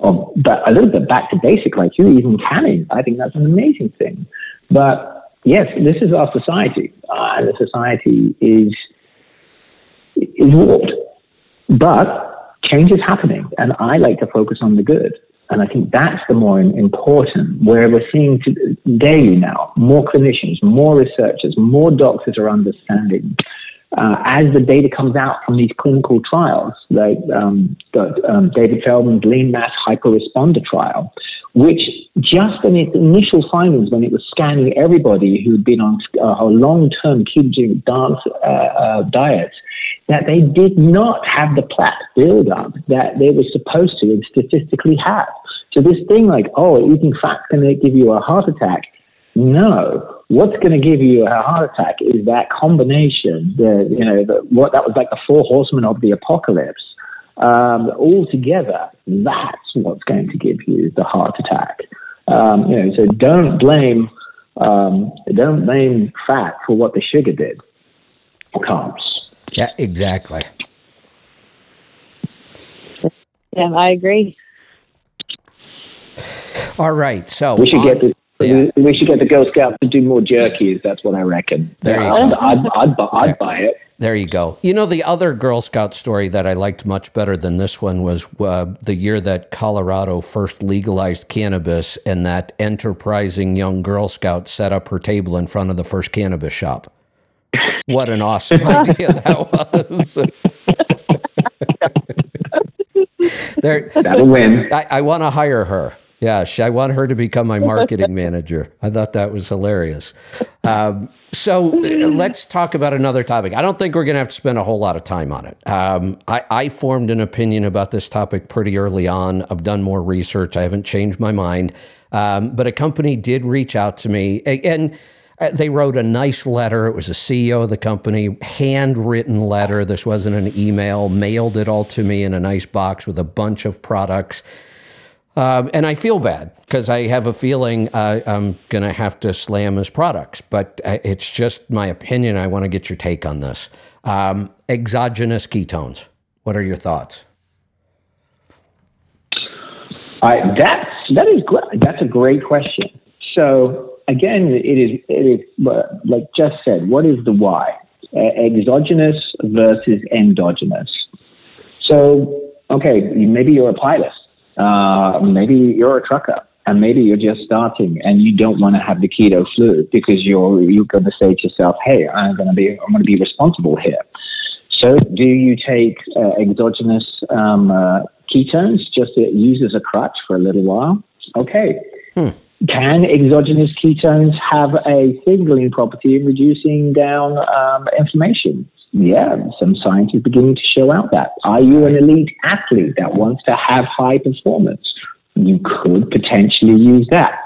of but a little bit back to basic, like you even canning. I think that's an amazing thing. But yes, this is our society, uh, and the society is is warped. But change is happening, and I like to focus on the good. And I think that's the more important, where we're seeing daily now more clinicians, more researchers, more doctors are understanding. Uh, as the data comes out from these clinical trials, like um, the, um, David Feldman's lean mass hyperresponder trial, which just in its initial findings, when it was scanning everybody who'd been on uh, a long-term ketogenic dance, uh, uh, diets, that they did not have the plaque buildup that they were supposed to and statistically have. So this thing like, oh, eating fat's going to give you a heart attack. No, what's going to give you a heart attack is that combination. The you know the, what that was like the four horsemen of the apocalypse. Um, all together, that's what's going to give you the heart attack. Um, you know, so don't blame um, don't blame fat for what the sugar did or carbs. Yeah, exactly. Yeah, I agree. All right. So We should on- get the yeah. we should get the Girl Scouts to do more jerkies. That's what I reckon. There you I'd, go. I'd, I'd, bu- I'd buy it. There you go. You know, the other Girl Scout story that I liked much better than this one was uh, the year that Colorado first legalized cannabis, and that enterprising young Girl Scout set up her table in front of the first cannabis shop. What an awesome idea that was. there, That'll win. I, I want to hire her. Yeah, I want her to become my marketing manager. I thought that was hilarious. Um, so uh, let's talk about another topic. I don't think we're going to have to spend a whole lot of time on it. Um, I, I formed an opinion about this topic pretty early on. I've done more research. I haven't changed my mind. Um, but a company did reach out to me and. uh, They wrote a nice letter. It was a CEO of the company, handwritten letter. This wasn't an email, mailed it all to me in a nice box with a bunch of products. Um, and I feel bad because I have a feeling uh, I'm going to have to slam his products, but uh, it's just my opinion. I want to get your take on this. Um, exogenous ketones. What are your thoughts? I, that's that is. That's a great question. So again, it is it is like just said. What is the why? Exogenous versus endogenous. So okay, maybe you're a pilot. Uh, maybe you're a trucker, and maybe you're just starting, and you don't want to have the keto flu because you're you're going to say to yourself, "Hey, I'm going to be I'm going to be responsible here." So, do you take uh, exogenous um, uh, ketones just to use as a crutch for a little while? Okay. Hmm. Can exogenous ketones have a signaling property in reducing down um, inflammation? Yeah, some science is beginning to show out that. Are you an elite athlete that wants to have high performance? You could potentially use that.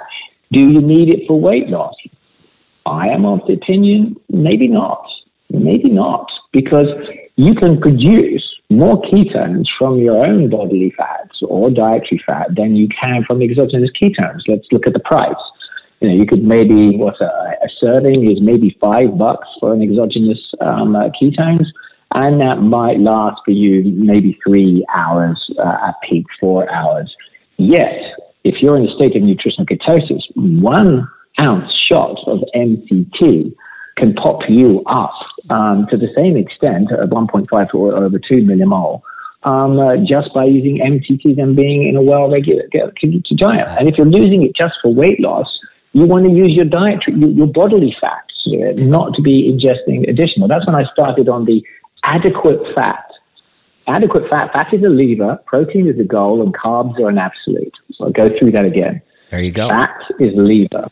Do you need it for weight loss? I am of the opinion, maybe not. Maybe not, because you can produce more ketones from your own bodily fats or dietary fat than you can from exogenous ketones. Let's look at the price. You know, you could maybe what a, a serving is maybe five bucks for an exogenous um, uh, ketones, and that might last for you maybe three hours uh, at peak, four hours. Yet, if you're in a state of nutritional ketosis, one ounce shot of MCT can pop you up um, to the same extent at 1.5 to over 2 millimole um, uh, just by using MCT and being in a well-regulated diet. And if you're losing it just for weight loss, you want to use your dietary, your bodily fats, uh, not to be ingesting additional. That's when I started on the adequate fat. Adequate fat, fat is a lever, protein is a goal, and carbs are an absolute. So I'll go through that again. There you go. Fat is lever.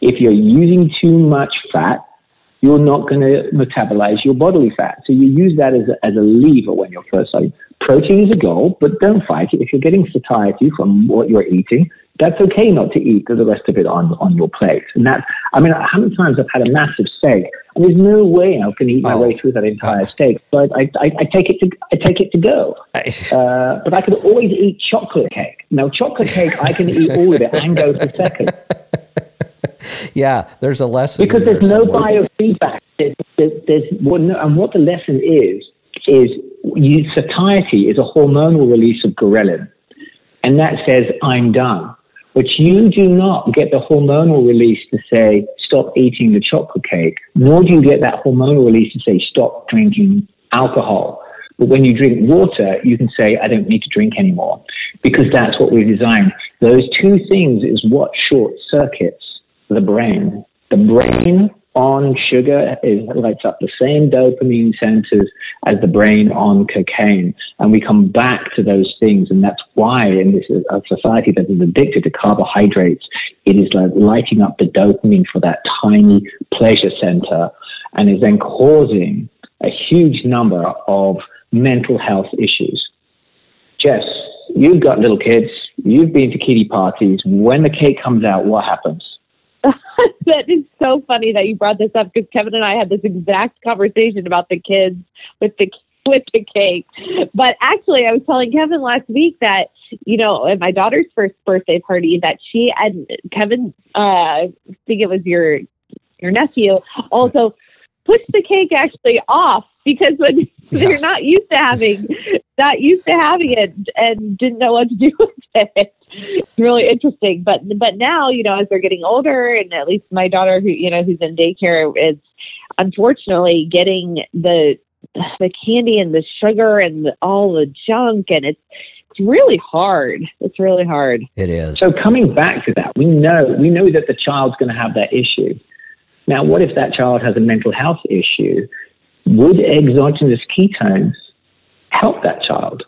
If you're using too much fat, you're not going to metabolize your bodily fat. So you use that as a, as a lever when you're first starting. Protein is a goal, but don't fight it. If you're getting satiety from what you're eating, that's okay not to eat the rest of it on, on your plate. And that, I mean, how many times I've had a massive steak, and there's no way I can eat my oh. way through that entire steak. But I, I, I, take it to I take it to go. Uh, but I could always eat chocolate cake. Now, chocolate cake, I can eat all of it and go for second. yeah, there's a lesson because there's no biofeedback. There's, there's, there's and what the lesson is is you, satiety is a hormonal release of ghrelin, and that says I'm done. But you do not get the hormonal release to say stop eating the chocolate cake, nor do you get that hormonal release to say stop drinking alcohol. But when you drink water, you can say, I don't need to drink anymore because that's what we designed. Those two things is what short circuits the brain. The brain on sugar is, lights up the same dopamine centers as the brain on cocaine. And we come back to those things. And that's why in this a society that is addicted to carbohydrates, it is like lighting up the dopamine for that tiny pleasure center and is then causing a huge number of mental health issues. Jess, you've got little kids. You've been to kiddie parties. When the cake comes out, what happens? that is so funny that you brought this up because Kevin and I had this exact conversation about the kids with the with the cake. But actually, I was telling Kevin last week that you know at my daughter's first birthday party that she and Kevin, uh, I think it was your your nephew, also pushed the cake actually off because when yes. they're not used to having not used to having it and didn't know what to do with it. It's really interesting. But but now, you know, as they're getting older and at least my daughter who, you know, who's in daycare is unfortunately getting the the candy and the sugar and the, all the junk and it's it's really hard. It's really hard. It is. So coming back to that, we know we know that the child's going to have that issue. Now, what if that child has a mental health issue? Would exogenous ketones help that child?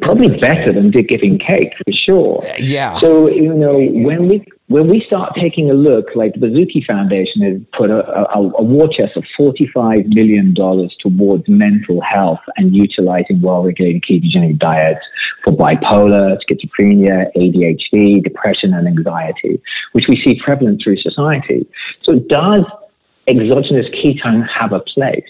Probably better than giving cake for sure. Uh, yeah. So you know when we when we start taking a look, like the Baszucki Foundation has put a, a, a war chest of $45 million towards mental health and utilizing well-regulated ketogenic diets for bipolar, schizophrenia, ADHD, depression, and anxiety, which we see prevalent through society. So does exogenous ketone have a place?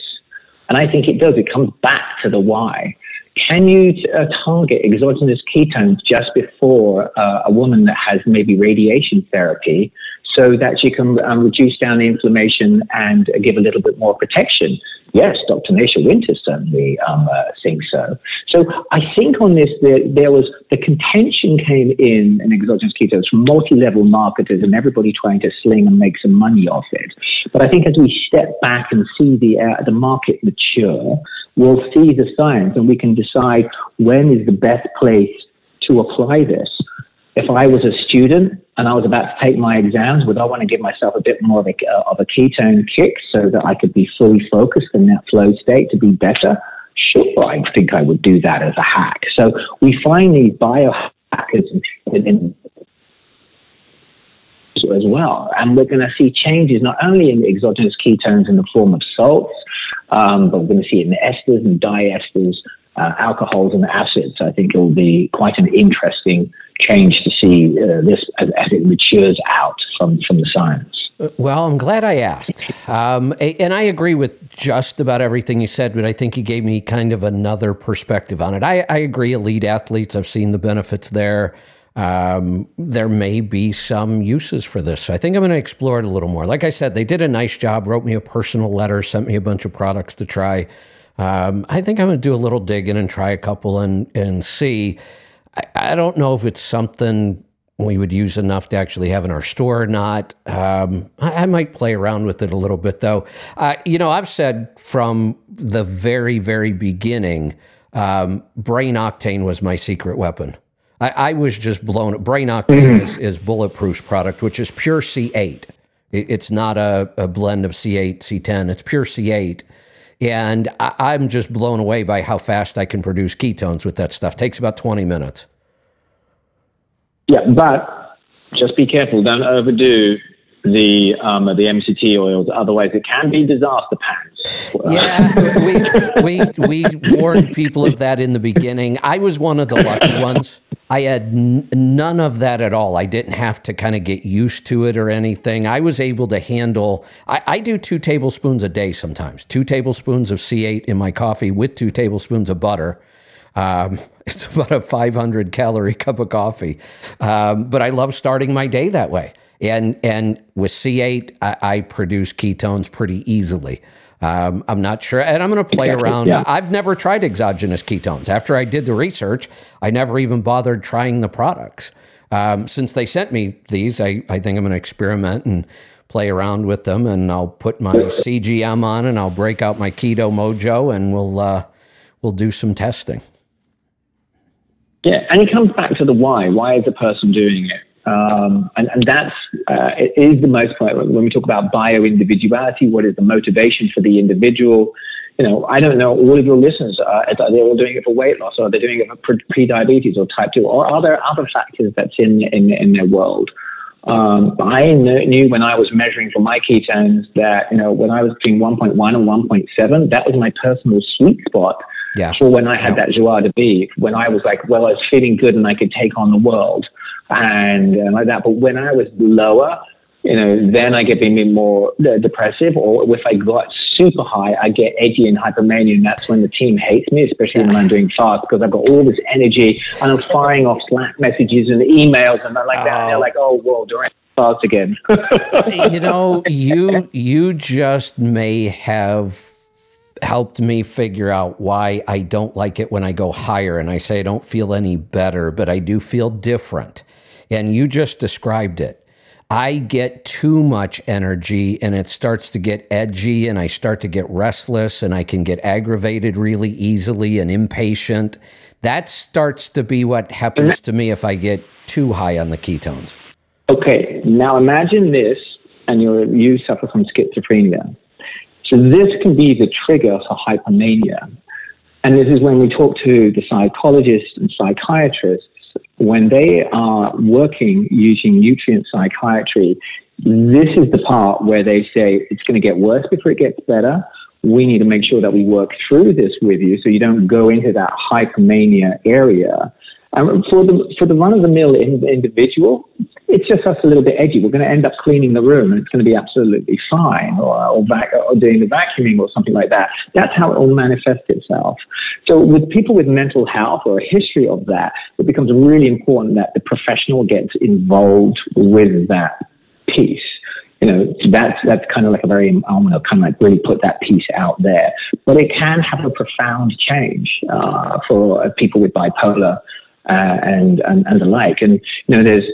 And I think it does. It comes back to the why. Can you uh, target exogenous ketones just before uh, a woman that has maybe radiation therapy so that she can um, reduce down the inflammation and give a little bit more protection? Yes, Dr. Nasha Winter certainly um, uh, thinks so. So I think on this, there, there, was the contention came in in exogenous ketones from multi-level marketers and everybody trying to sling and make some money off it. But I think as we step back and see the uh, the market mature, we'll see the science and we can decide when is the best place to apply this. If I was a student and I was about to take my exams, would I want to give myself a bit more of a, uh, of a ketone kick so that I could be fully focused in that flow state to be better? Sure, I think I would do that as a hack. So we find these biohackers in, as well. And we're going to see changes not only in the exogenous ketones in the form of salts, um, but we're going to see it in the esters and diesters, uh, alcohols and acids. I think it will be quite an interesting change to see uh, this as, as, it matures out from, from the science. Well, I'm glad I asked. Um, and I agree with just about everything you said, but I think you gave me kind of another perspective on it. I, I agree, elite athletes, I've seen the benefits there. Um, there may be some uses for this. So I think I'm going to explore it a little more. Like I said, they did a nice job, wrote me a personal letter, sent me a bunch of products to try. Um, I think I'm going to do a little digging and try a couple and, and see. I, I don't know if it's something we would use enough to actually have in our store or not. Um, I, I, might play around with it a little bit, though. Uh, you know, I've said from the very, very beginning, um, brain octane was my secret weapon. I, I was just blown. Brain octane mm. is, is Bulletproof's product, which is pure C8. It, it's not a, a blend of C8, C10. It's pure C8. And I, am just blown away by how fast I can produce ketones with that stuff. Takes about 20 minutes. Yeah, but just be careful. Don't overdo the um, the MCT oils. Otherwise, it can be disaster pants. Yeah, we, we we warned people of that in the beginning. I was one of the lucky ones. I had n- none of that at all. I didn't have to kind of get used to it or anything. I was able to handle. I, I do two tablespoons a day sometimes. Two tablespoons of C8 in my coffee with two tablespoons of butter um, it's about a 500 calorie cup of coffee. Um, but I love starting my day that way. And, and with C8, I, I produce ketones pretty easily. Um, I'm not sure. And I'm going to play exactly, around. Yeah. I've never tried exogenous ketones. After I did the research, I never even bothered trying the products. Um, since they sent me these, I, I think I'm going to experiment and play around with them. And I'll put my CGM on and I'll break out my Keto Mojo and we'll, uh, we'll do some testing. Yeah, and it comes back to the why. Why is a person doing it? Um, and, and that's uh, is the most important when we talk about bio individuality. What is the motivation for the individual? You know, I don't know. All of your listeners are, are they all doing it for weight loss, or are they doing it for pre-diabetes or type two, or are there other factors that's in in, in their world? Um, I knew when I was measuring for my ketones that you know when I was between 1.1 and 1.7, that was my personal sweet spot yeah. for when I had yeah. that joie de vivre, when I was like, well, I was feeling good and I could take on the world and uh, like that. But when I was lower, you know, then I get bit more uh, depressive, or if I got super high, I get edgy and hypomania, and that's when the team hates me, especially when I'm doing fast because I've got all this energy and I'm firing off Slack messages and emails and like that. And they're like, "Oh, well, direct fast again." you know, you you just may have helped me figure out why I don't like it when I go higher. And I say I don't feel any better, but I do feel different. And you just described it. I get too much energy and it starts to get edgy and I start to get restless and I can get aggravated really easily and impatient. That starts to be what happens to me if I get too high on the ketones. Okay, now imagine this and you you suffer from schizophrenia. So this can be the trigger for hypomania. And this is when we talk to the psychologists and psychiatrists, when they are working using nutrient psychiatry, this is the part where they say it's going to get worse before it gets better. We need to make sure that we work through this with you so you don't go into that hypomania area. And for the for the run of the mill individual, it's just us a little bit edgy. We're going to end up cleaning the room, and it's going to be absolutely fine, or or, vac- or doing the vacuuming or something like that. That's how it will manifest itself. So with people with mental health or a history of that, it becomes really important that the professional gets involved with that piece you know, that's that's kind of like a very to kind of like really put that piece out there. But it can have a profound change uh, for people with bipolar Uh, and, and and the like. And you know, there's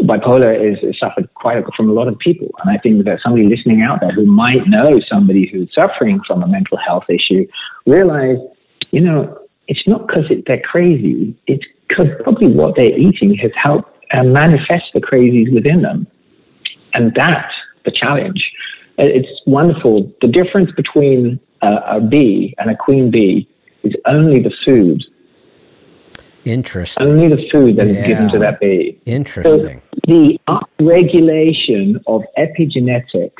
bipolar is, is suffered quite a, from a lot of people, and I think that somebody listening out there who might know somebody who's suffering from a mental health issue realize, you know, it's not because they're crazy. It's because probably what they're eating has helped and manifest the crazies within them. And that's the challenge. Uh, it's wonderful. The difference between a, a bee and a queen bee is only the food. Interesting. Only the food that yeah. is given to that bee. Interesting. So the upregulation of epigenetics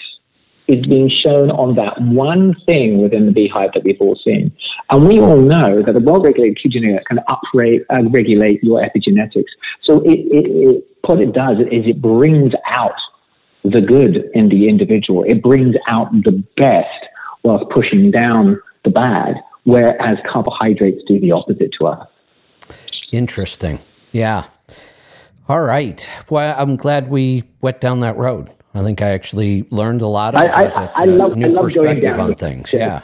is being shown on that one thing within the beehive that we've all seen. And we all know that a well-regulated epigenetic can upregulate uh, your epigenetics. So it, it, it, what it does is it brings out the good in the individual. It brings out the best whilst pushing down the bad, whereas carbohydrates do the opposite to us. Interesting. Yeah. All right. Well, I'm glad we went down that road. I think I actually learned a lot about I, I, that, I love, uh, new perspective on things. Yeah.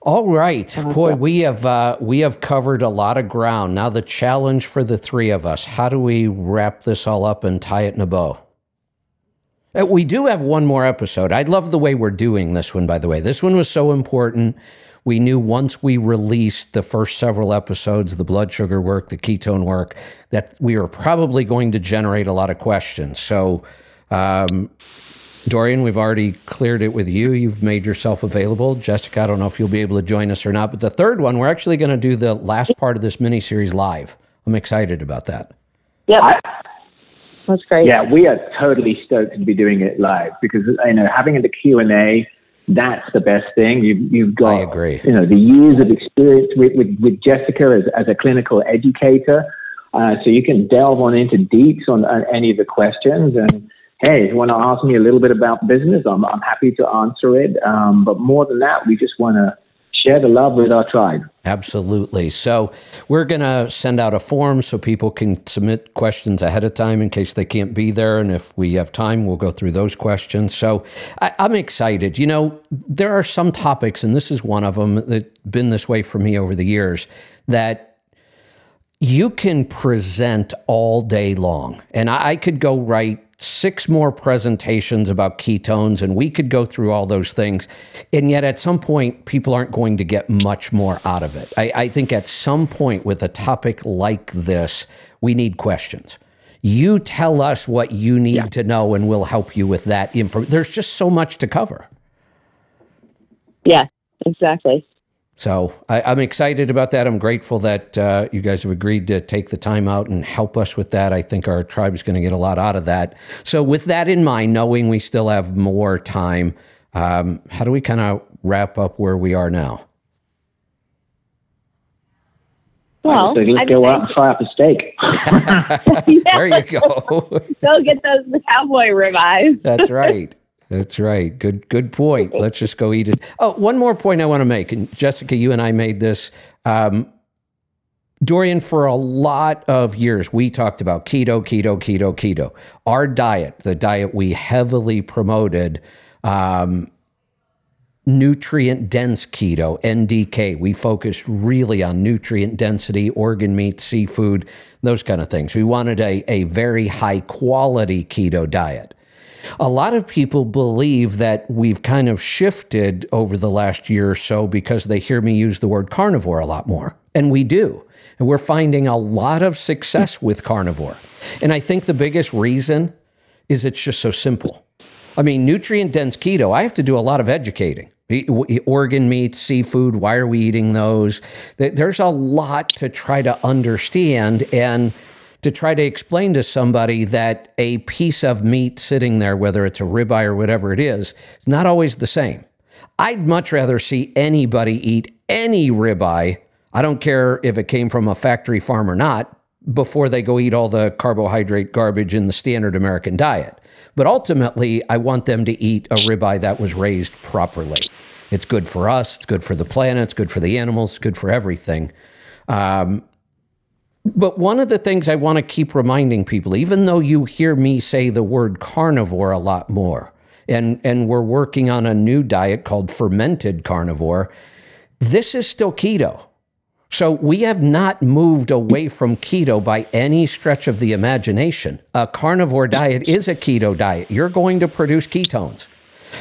All right, boy, we have uh, we have covered a lot of ground. Now the challenge for the three of us: how do we wrap this all up and tie it in a bow? Uh, we do have one more episode. I love the way we're doing this one. By the way, this one was so important we knew once we released the first several episodes, the blood sugar work, the ketone work, that we were probably going to generate a lot of questions. So, um, Dorian, we've already cleared it with you. You've made yourself available. Jessica, I don't know if you'll be able to join us or not, but the third one, we're actually going to do the last part of this mini series live. I'm excited about that. Yeah. That's great. Yeah, we are totally stoked to be doing it live because you know having the Q and A that's the best thing. You, you've got, I agree. you know, the years of experience with, with, with Jessica as, as a clinical educator. Uh, so you can delve on into deeps on, on, any of the questions. And hey, if you want to ask me a little bit about business, I'm, I'm happy to answer it. Um, but more than that, we just want to share the love with our tribe. Absolutely. So we're going to send out a form so people can submit questions ahead of time in case they can't be there. And if we have time, we'll go through those questions. So I, am excited. You know, there are some topics, and this is one of them that's been this way for me over the years, that you can present all day long. And I, could go write six more presentations about ketones, and we could go through all those things. And yet, at some point, people aren't going to get much more out of it. I, I think at some point, with a topic like this, we need questions. You tell us what you need yeah. to know, and we'll help you with that information. There's just so much to cover. Yeah, exactly. So I, am excited about that. I'm grateful that uh, you guys have agreed to take the time out and help us with that. I think our tribe is going to get a lot out of that. So, with that in mind, knowing we still have more time, um, how do we kind of wrap up where we are now? Well, so let's go out and fry up a steak. there you go. go get those cowboy ribeyes. That's right. That's right. Good good point. Let's just go eat it. Oh, one more point I want to make, and Jessica, you and I made this. Um, Dorian, for a lot of years, we talked about keto, keto, keto, keto. Our diet, the diet we heavily promoted, um, nutrient dense keto, NDK. We focused really on nutrient density, organ meat, seafood, those kind of things. We wanted a, a very high quality keto diet. A lot of people believe that we've kind of shifted over the last year or so because they hear me use the word carnivore a lot more. And we do. And we're finding a lot of success with carnivore. And I think the biggest reason is it's just so simple. I mean, nutrient dense keto, I have to do a lot of educating. Organ meat, seafood, why are we eating those? There's a lot to try to understand. And to try to explain to somebody that a piece of meat sitting there, whether it's a ribeye or whatever it is, is not always the same. I'd much rather see anybody eat any ribeye. I don't care if it came from a factory farm or not, before they go eat all the carbohydrate garbage in the standard American diet. But ultimately, I want them to eat a ribeye that was raised properly. It's good for us, it's good for the planet, it's good for the animals, it's good for everything. Um, but one of the things I want to keep reminding people, even though you hear me say the word carnivore a lot more, and, and we're working on a new diet called fermented carnivore, this is still keto. So we have not moved away from keto by any stretch of the imagination. A carnivore diet is a keto diet. You're going to produce ketones.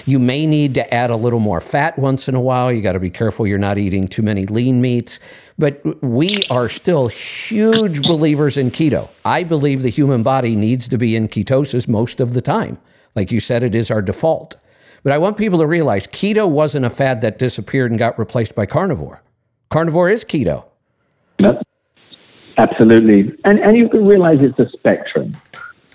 You may need to add a little more fat once in a while. You got to be careful you're not eating too many lean meats. But we are still huge believers in keto. I believe the human body needs to be in ketosis most of the time. Like you said, it is our default. But I want people to realize keto wasn't a fad that disappeared and got replaced by carnivore. Carnivore is keto. Yep. Absolutely. And, and you can realize it's a spectrum.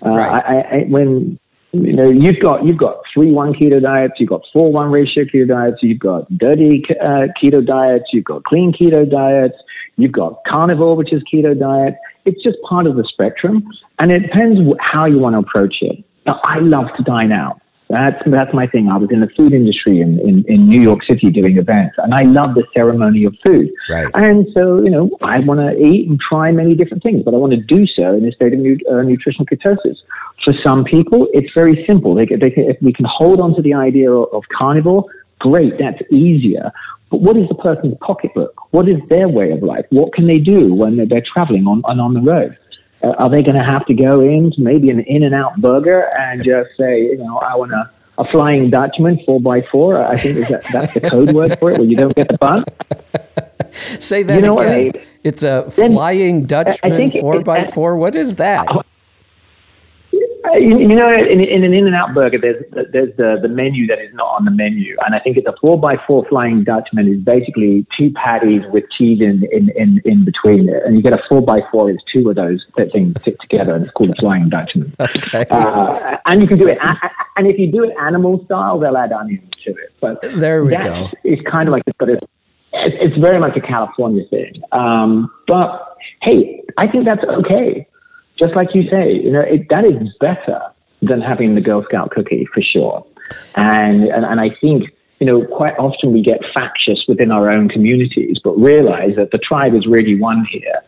Uh, right. I, I, when you know you've got you've got three one keto diets, you've got four one ratio keto diets, you've got dirty uh, keto diets, you've got clean keto diets, you've got carnivore, which is keto diet. It's just part of the spectrum, and it depends how you want to approach it. Now, I love to dine out. That's that's my thing. I was in the food industry in, in, in New York City doing events, and I love the ceremony of food. Right. And so, you know, I want to eat and try many different things, but I want to do so in a state of nu- uh, nutritional ketosis. For some people, it's very simple. They, they can, if we can hold on to the idea of, of carnivore, great, that's easier. But what is the person's pocketbook? What is their way of life? What can they do when they're, they're traveling on, on, on the road? Uh, are they going to have to go into maybe an In-N-Out burger and just say, you know, I want a, a Flying Dutchman four by four? I think that, that's the code word for it, where you don't get the bun. Say that you know again. I mean? It's a then, Flying Dutchman four by four. What is that? You, you, know, in, in an In-N-Out burger, there's there's the, the menu that is not on the menu, and I think it's a four by four Flying Dutchman is basically two patties with cheese in in, in, in between it, and you get a four by four is two of those things fit together, and it's called a Flying Dutchman. Okay. Uh, and you can do it, and if you do it animal style, they'll add onions to it. But there we go. It's kind of like it's, it's, it's very much a California thing. Um, but hey, I think that's okay just like you say, you know, it, that is better than having the Girl Scout cookie for sure. And, and, and I think, you know, quite often we get factious within our own communities, but realize that the tribe is really one here.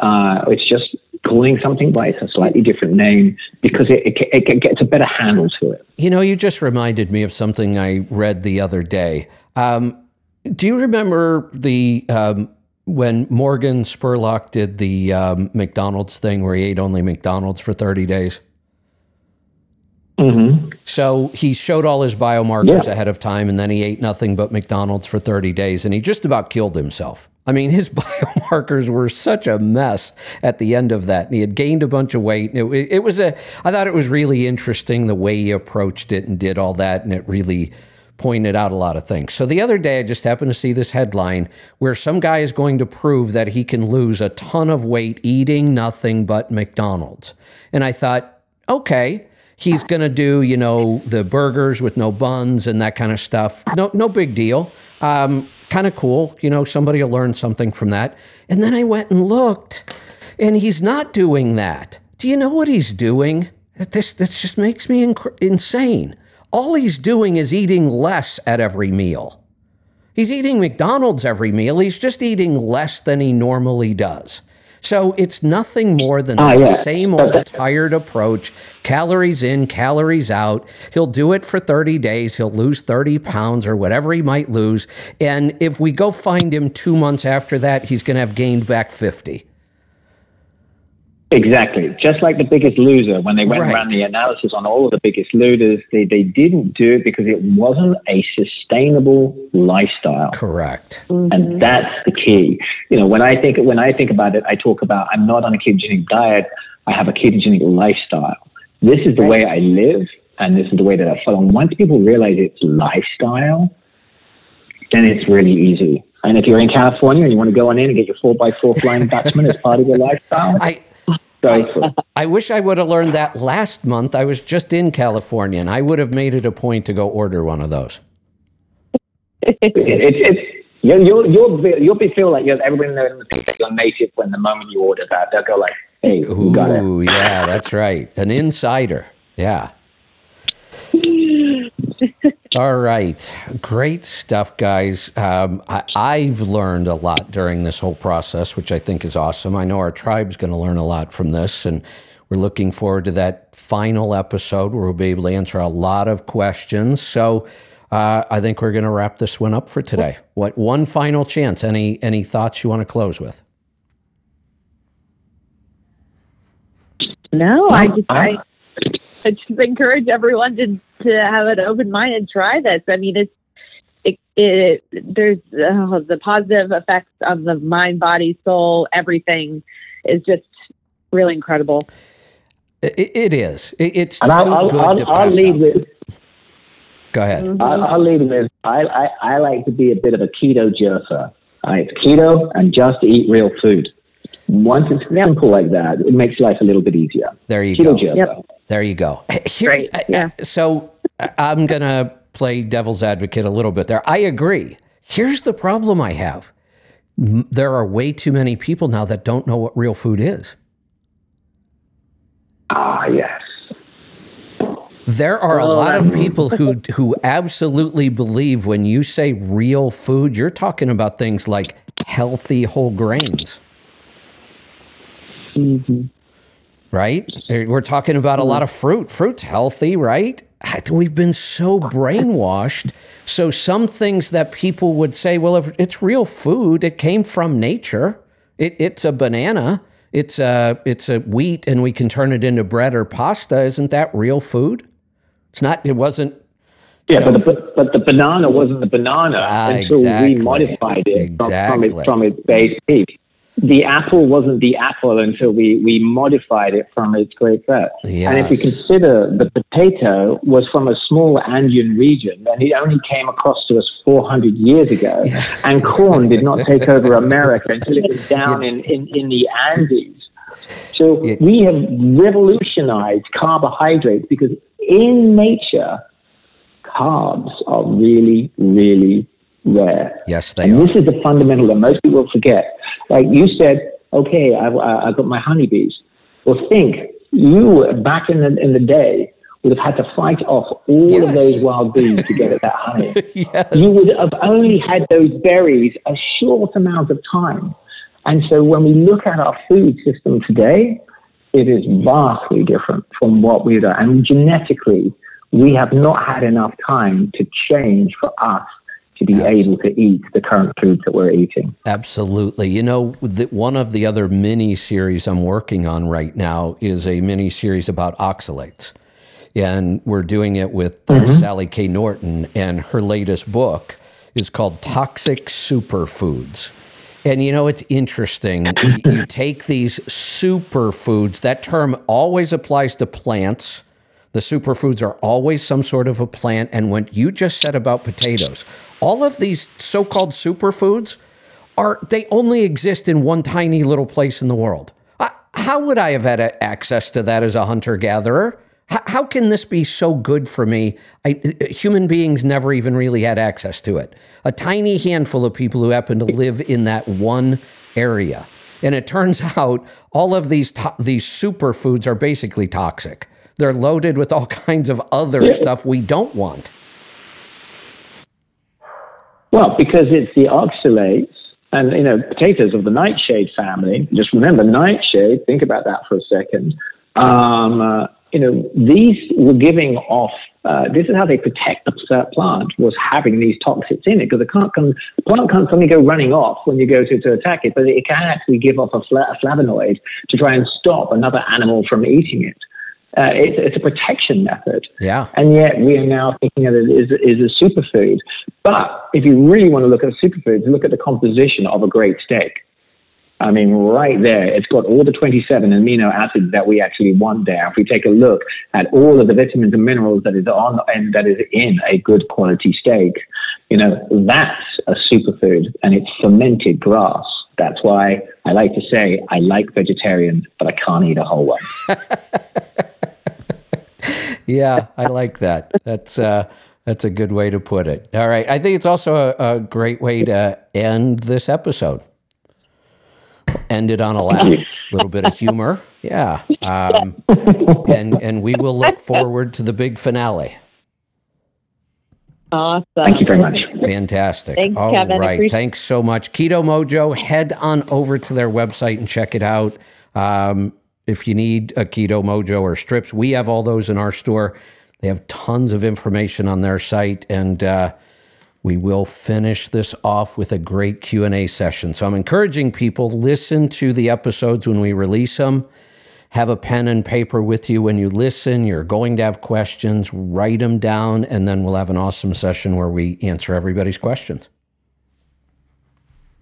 Uh, it's just calling something by a slightly different name because it, it, it, gets a better handle to it. You know, you just reminded me of something I read the other day. Um, do you remember the um, when Morgan Spurlock did the um, McDonald's thing where he ate only McDonald's for 30 days. Mm-hmm. So he showed all his biomarkers yeah. ahead of time, and then he ate nothing but McDonald's for 30 days, and he just about killed himself. I mean, his biomarkers were such a mess at the end of that. And he had gained a bunch of weight. It, it was a, I thought it was really interesting the way he approached it and did all that, and it really pointed out a lot of things. So the other day, I just happened to see this headline where some guy is going to prove that he can lose a ton of weight eating nothing but McDonald's. And I thought, okay, he's going to do, you know, the burgers with no buns and that kind of stuff. No, no big deal. Um, kind of cool. You know, somebody will learn something from that. And then I went and looked, and he's not doing that. Do you know what he's doing? This, this just makes me inc- insane. All he's doing is eating less at every meal. He's eating McDonald's every meal. He's just eating less than he normally does. So it's nothing more than ah, that yeah. same old tired approach calories in, calories out. He'll do it for 30 days. He'll lose 30 pounds or whatever he might lose. And if we go find him two months after that, he's going to have gained back 50. Exactly. Just like the biggest loser, when they went right. around the analysis on all of the biggest losers, they, they didn't do it because it wasn't a sustainable lifestyle. Correct. Mm-hmm. And that's the key. You know, when I think when I think about it, I talk about I'm not on a ketogenic diet, I have a ketogenic lifestyle. This is the right. way I live and this is the way that I follow. And once people realize it's lifestyle, then it's really easy. And if you're in California and you want to go on in and get your four by four flying Dutchman as part of your lifestyle, I, I, I, wish I would have learned that last month. I was just in California, and I would have made it a point to go order one of those. it's, it's, you'll, you'll, you'll, be, you'll be feel like you're, everybody knows you're native when the moment you order that. They'll go like, hey, Ooh, got it. yeah, that's right. An insider. Yeah. All right. Great stuff, guys. Um, I, have learned a lot during this whole process, which I think is awesome. I know our tribe's going to learn a lot from this, and we're looking forward to that final episode where we'll be able to answer a lot of questions. So uh, I think we're going to wrap this one up for today. What one final chance? Any any thoughts you want to close with? No, I just I I just encourage everyone to to have an open mind and try this. I mean, it's it, it there's uh, the positive effects of the mind, body, soul, everything is just really incredible. It, it is. It, it's and I'll, I'll, I'll, I'll lead up. with. Go ahead. Mm-hmm. I'll, I'll, lead with. I, I, I like to be a bit of a keto jerker. Right, keto and just eat real food. Once it's simple like that, it makes life a little bit easier. There you keto go. Yep. There you go. Eh, eh, here, eh, yeah. So I'm gonna play devil's advocate a little bit there. I agree. Here's the problem I have. There are way too many people now that don't know what real food is. Ah, yes. There are a oh, lot of people who who absolutely believe when you say real food, you're talking about things like healthy whole grains. Mm-hmm. Right? We're talking about a lot of fruit. Fruit's healthy, right? We've been so brainwashed. So some things that people would say, well, if it's real food, it came from nature. It, it's a banana. It's a it's a wheat, and we can turn it into bread or pasta. Isn't that real food? It's not. It wasn't. Yeah, know, but, the, but the banana wasn't the banana ah, until exactly. we modified it exactly. from, from, its, from its base peak the apple wasn't the apple until we, we modified it from its great birth. Yes. And if we consider the potato was from a small Andean region and it only came across to us 400 years ago, and corn did not take over America until it was down yeah. in, in, in the Andes. So yeah. we have revolutionized carbohydrates because in nature, carbs are really, really rare. Yes, they and are. This is the fundamental that most people forget. Like you said, okay, I, I got my honeybees. Well, think you back in the in the day would have had to fight off all yes. of those wild bees to get at that honey. yes. You would have only had those berries a short amount of time. And so when we look at our food system today, it is vastly different from what we done. And genetically, we have not had enough time to change for us to be Absolutely. able to eat the current foods that we're eating. Absolutely. You know, the, one of the other mini series I'm working on right now is a mini series about oxalates. And we're doing it with uh, mm-hmm. Sally K. Norton, and her latest book is called Toxic Superfoods. And you know, it's interesting. you, you take these superfoods, that term always applies to plants the superfoods are always some sort of a plant. And what you just said about potatoes, all of these so called superfoods are, they only exist in one tiny little place in the world. How would I have had access to that as a hunter gatherer? How can this be so good for me? I, human beings never even really had access to it. A tiny handful of people who happen to live in that one area. And it turns out all of these to- these superfoods are basically toxic. They're loaded with all kinds of other yeah. stuff we don't want. Well, because it's the oxalates and, you know, potatoes of the nightshade family. Just remember, nightshade, think about that for a second. Um, uh, you know, these were giving off, uh, this is how they protect the plant, was having these toxins in it, because it can't come, the plant can't suddenly go running off when you go to, to attack it, but it can actually give off a, fla- a flavonoid to try and stop another animal from eating it. Uh, it's, it's, a protection method. Yeah. And yet we are now thinking of it as, as a superfood. But if you really want to look at superfoods, look at the composition of a great steak. I mean, right there, it's got all the 27 amino acids that we actually want there. If we take a look at all of the vitamins and minerals that is on and that is in a good quality steak, you know, that's a superfood and it's fermented grass. That's why I like to say I like vegetarians, but I can't eat a whole one. yeah, I like that. That's uh, that's a good way to put it. All right, I think it's also a, a great way to end this episode. End it on a laugh, a little bit of humor, yeah, um, and and we will look forward to the big finale. Awesome. Thank you very much. Fantastic. Thanks, All Kevin. right. Thanks so much. Keto Mojo, head on over to their website and check it out. Um, if you need a Keto Mojo or strips, we have all those in our store. They have tons of information on their site, and uh, we will finish this off with a great Q and A session. So I'm encouraging people listen to the episodes when we release them. have a pen and paper with you when you listen. You're going to have questions, write them down, and then we'll have an awesome session where we answer everybody's questions.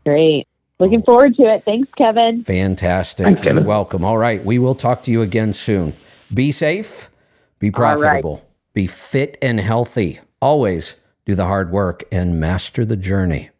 Great. Looking forward to it. Thanks, Kevin. Fantastic. Thanks, Kevin. You're welcome. All right. We will talk to you again soon. Be safe, be profitable, be fit and healthy. Always do the hard work and master the journey.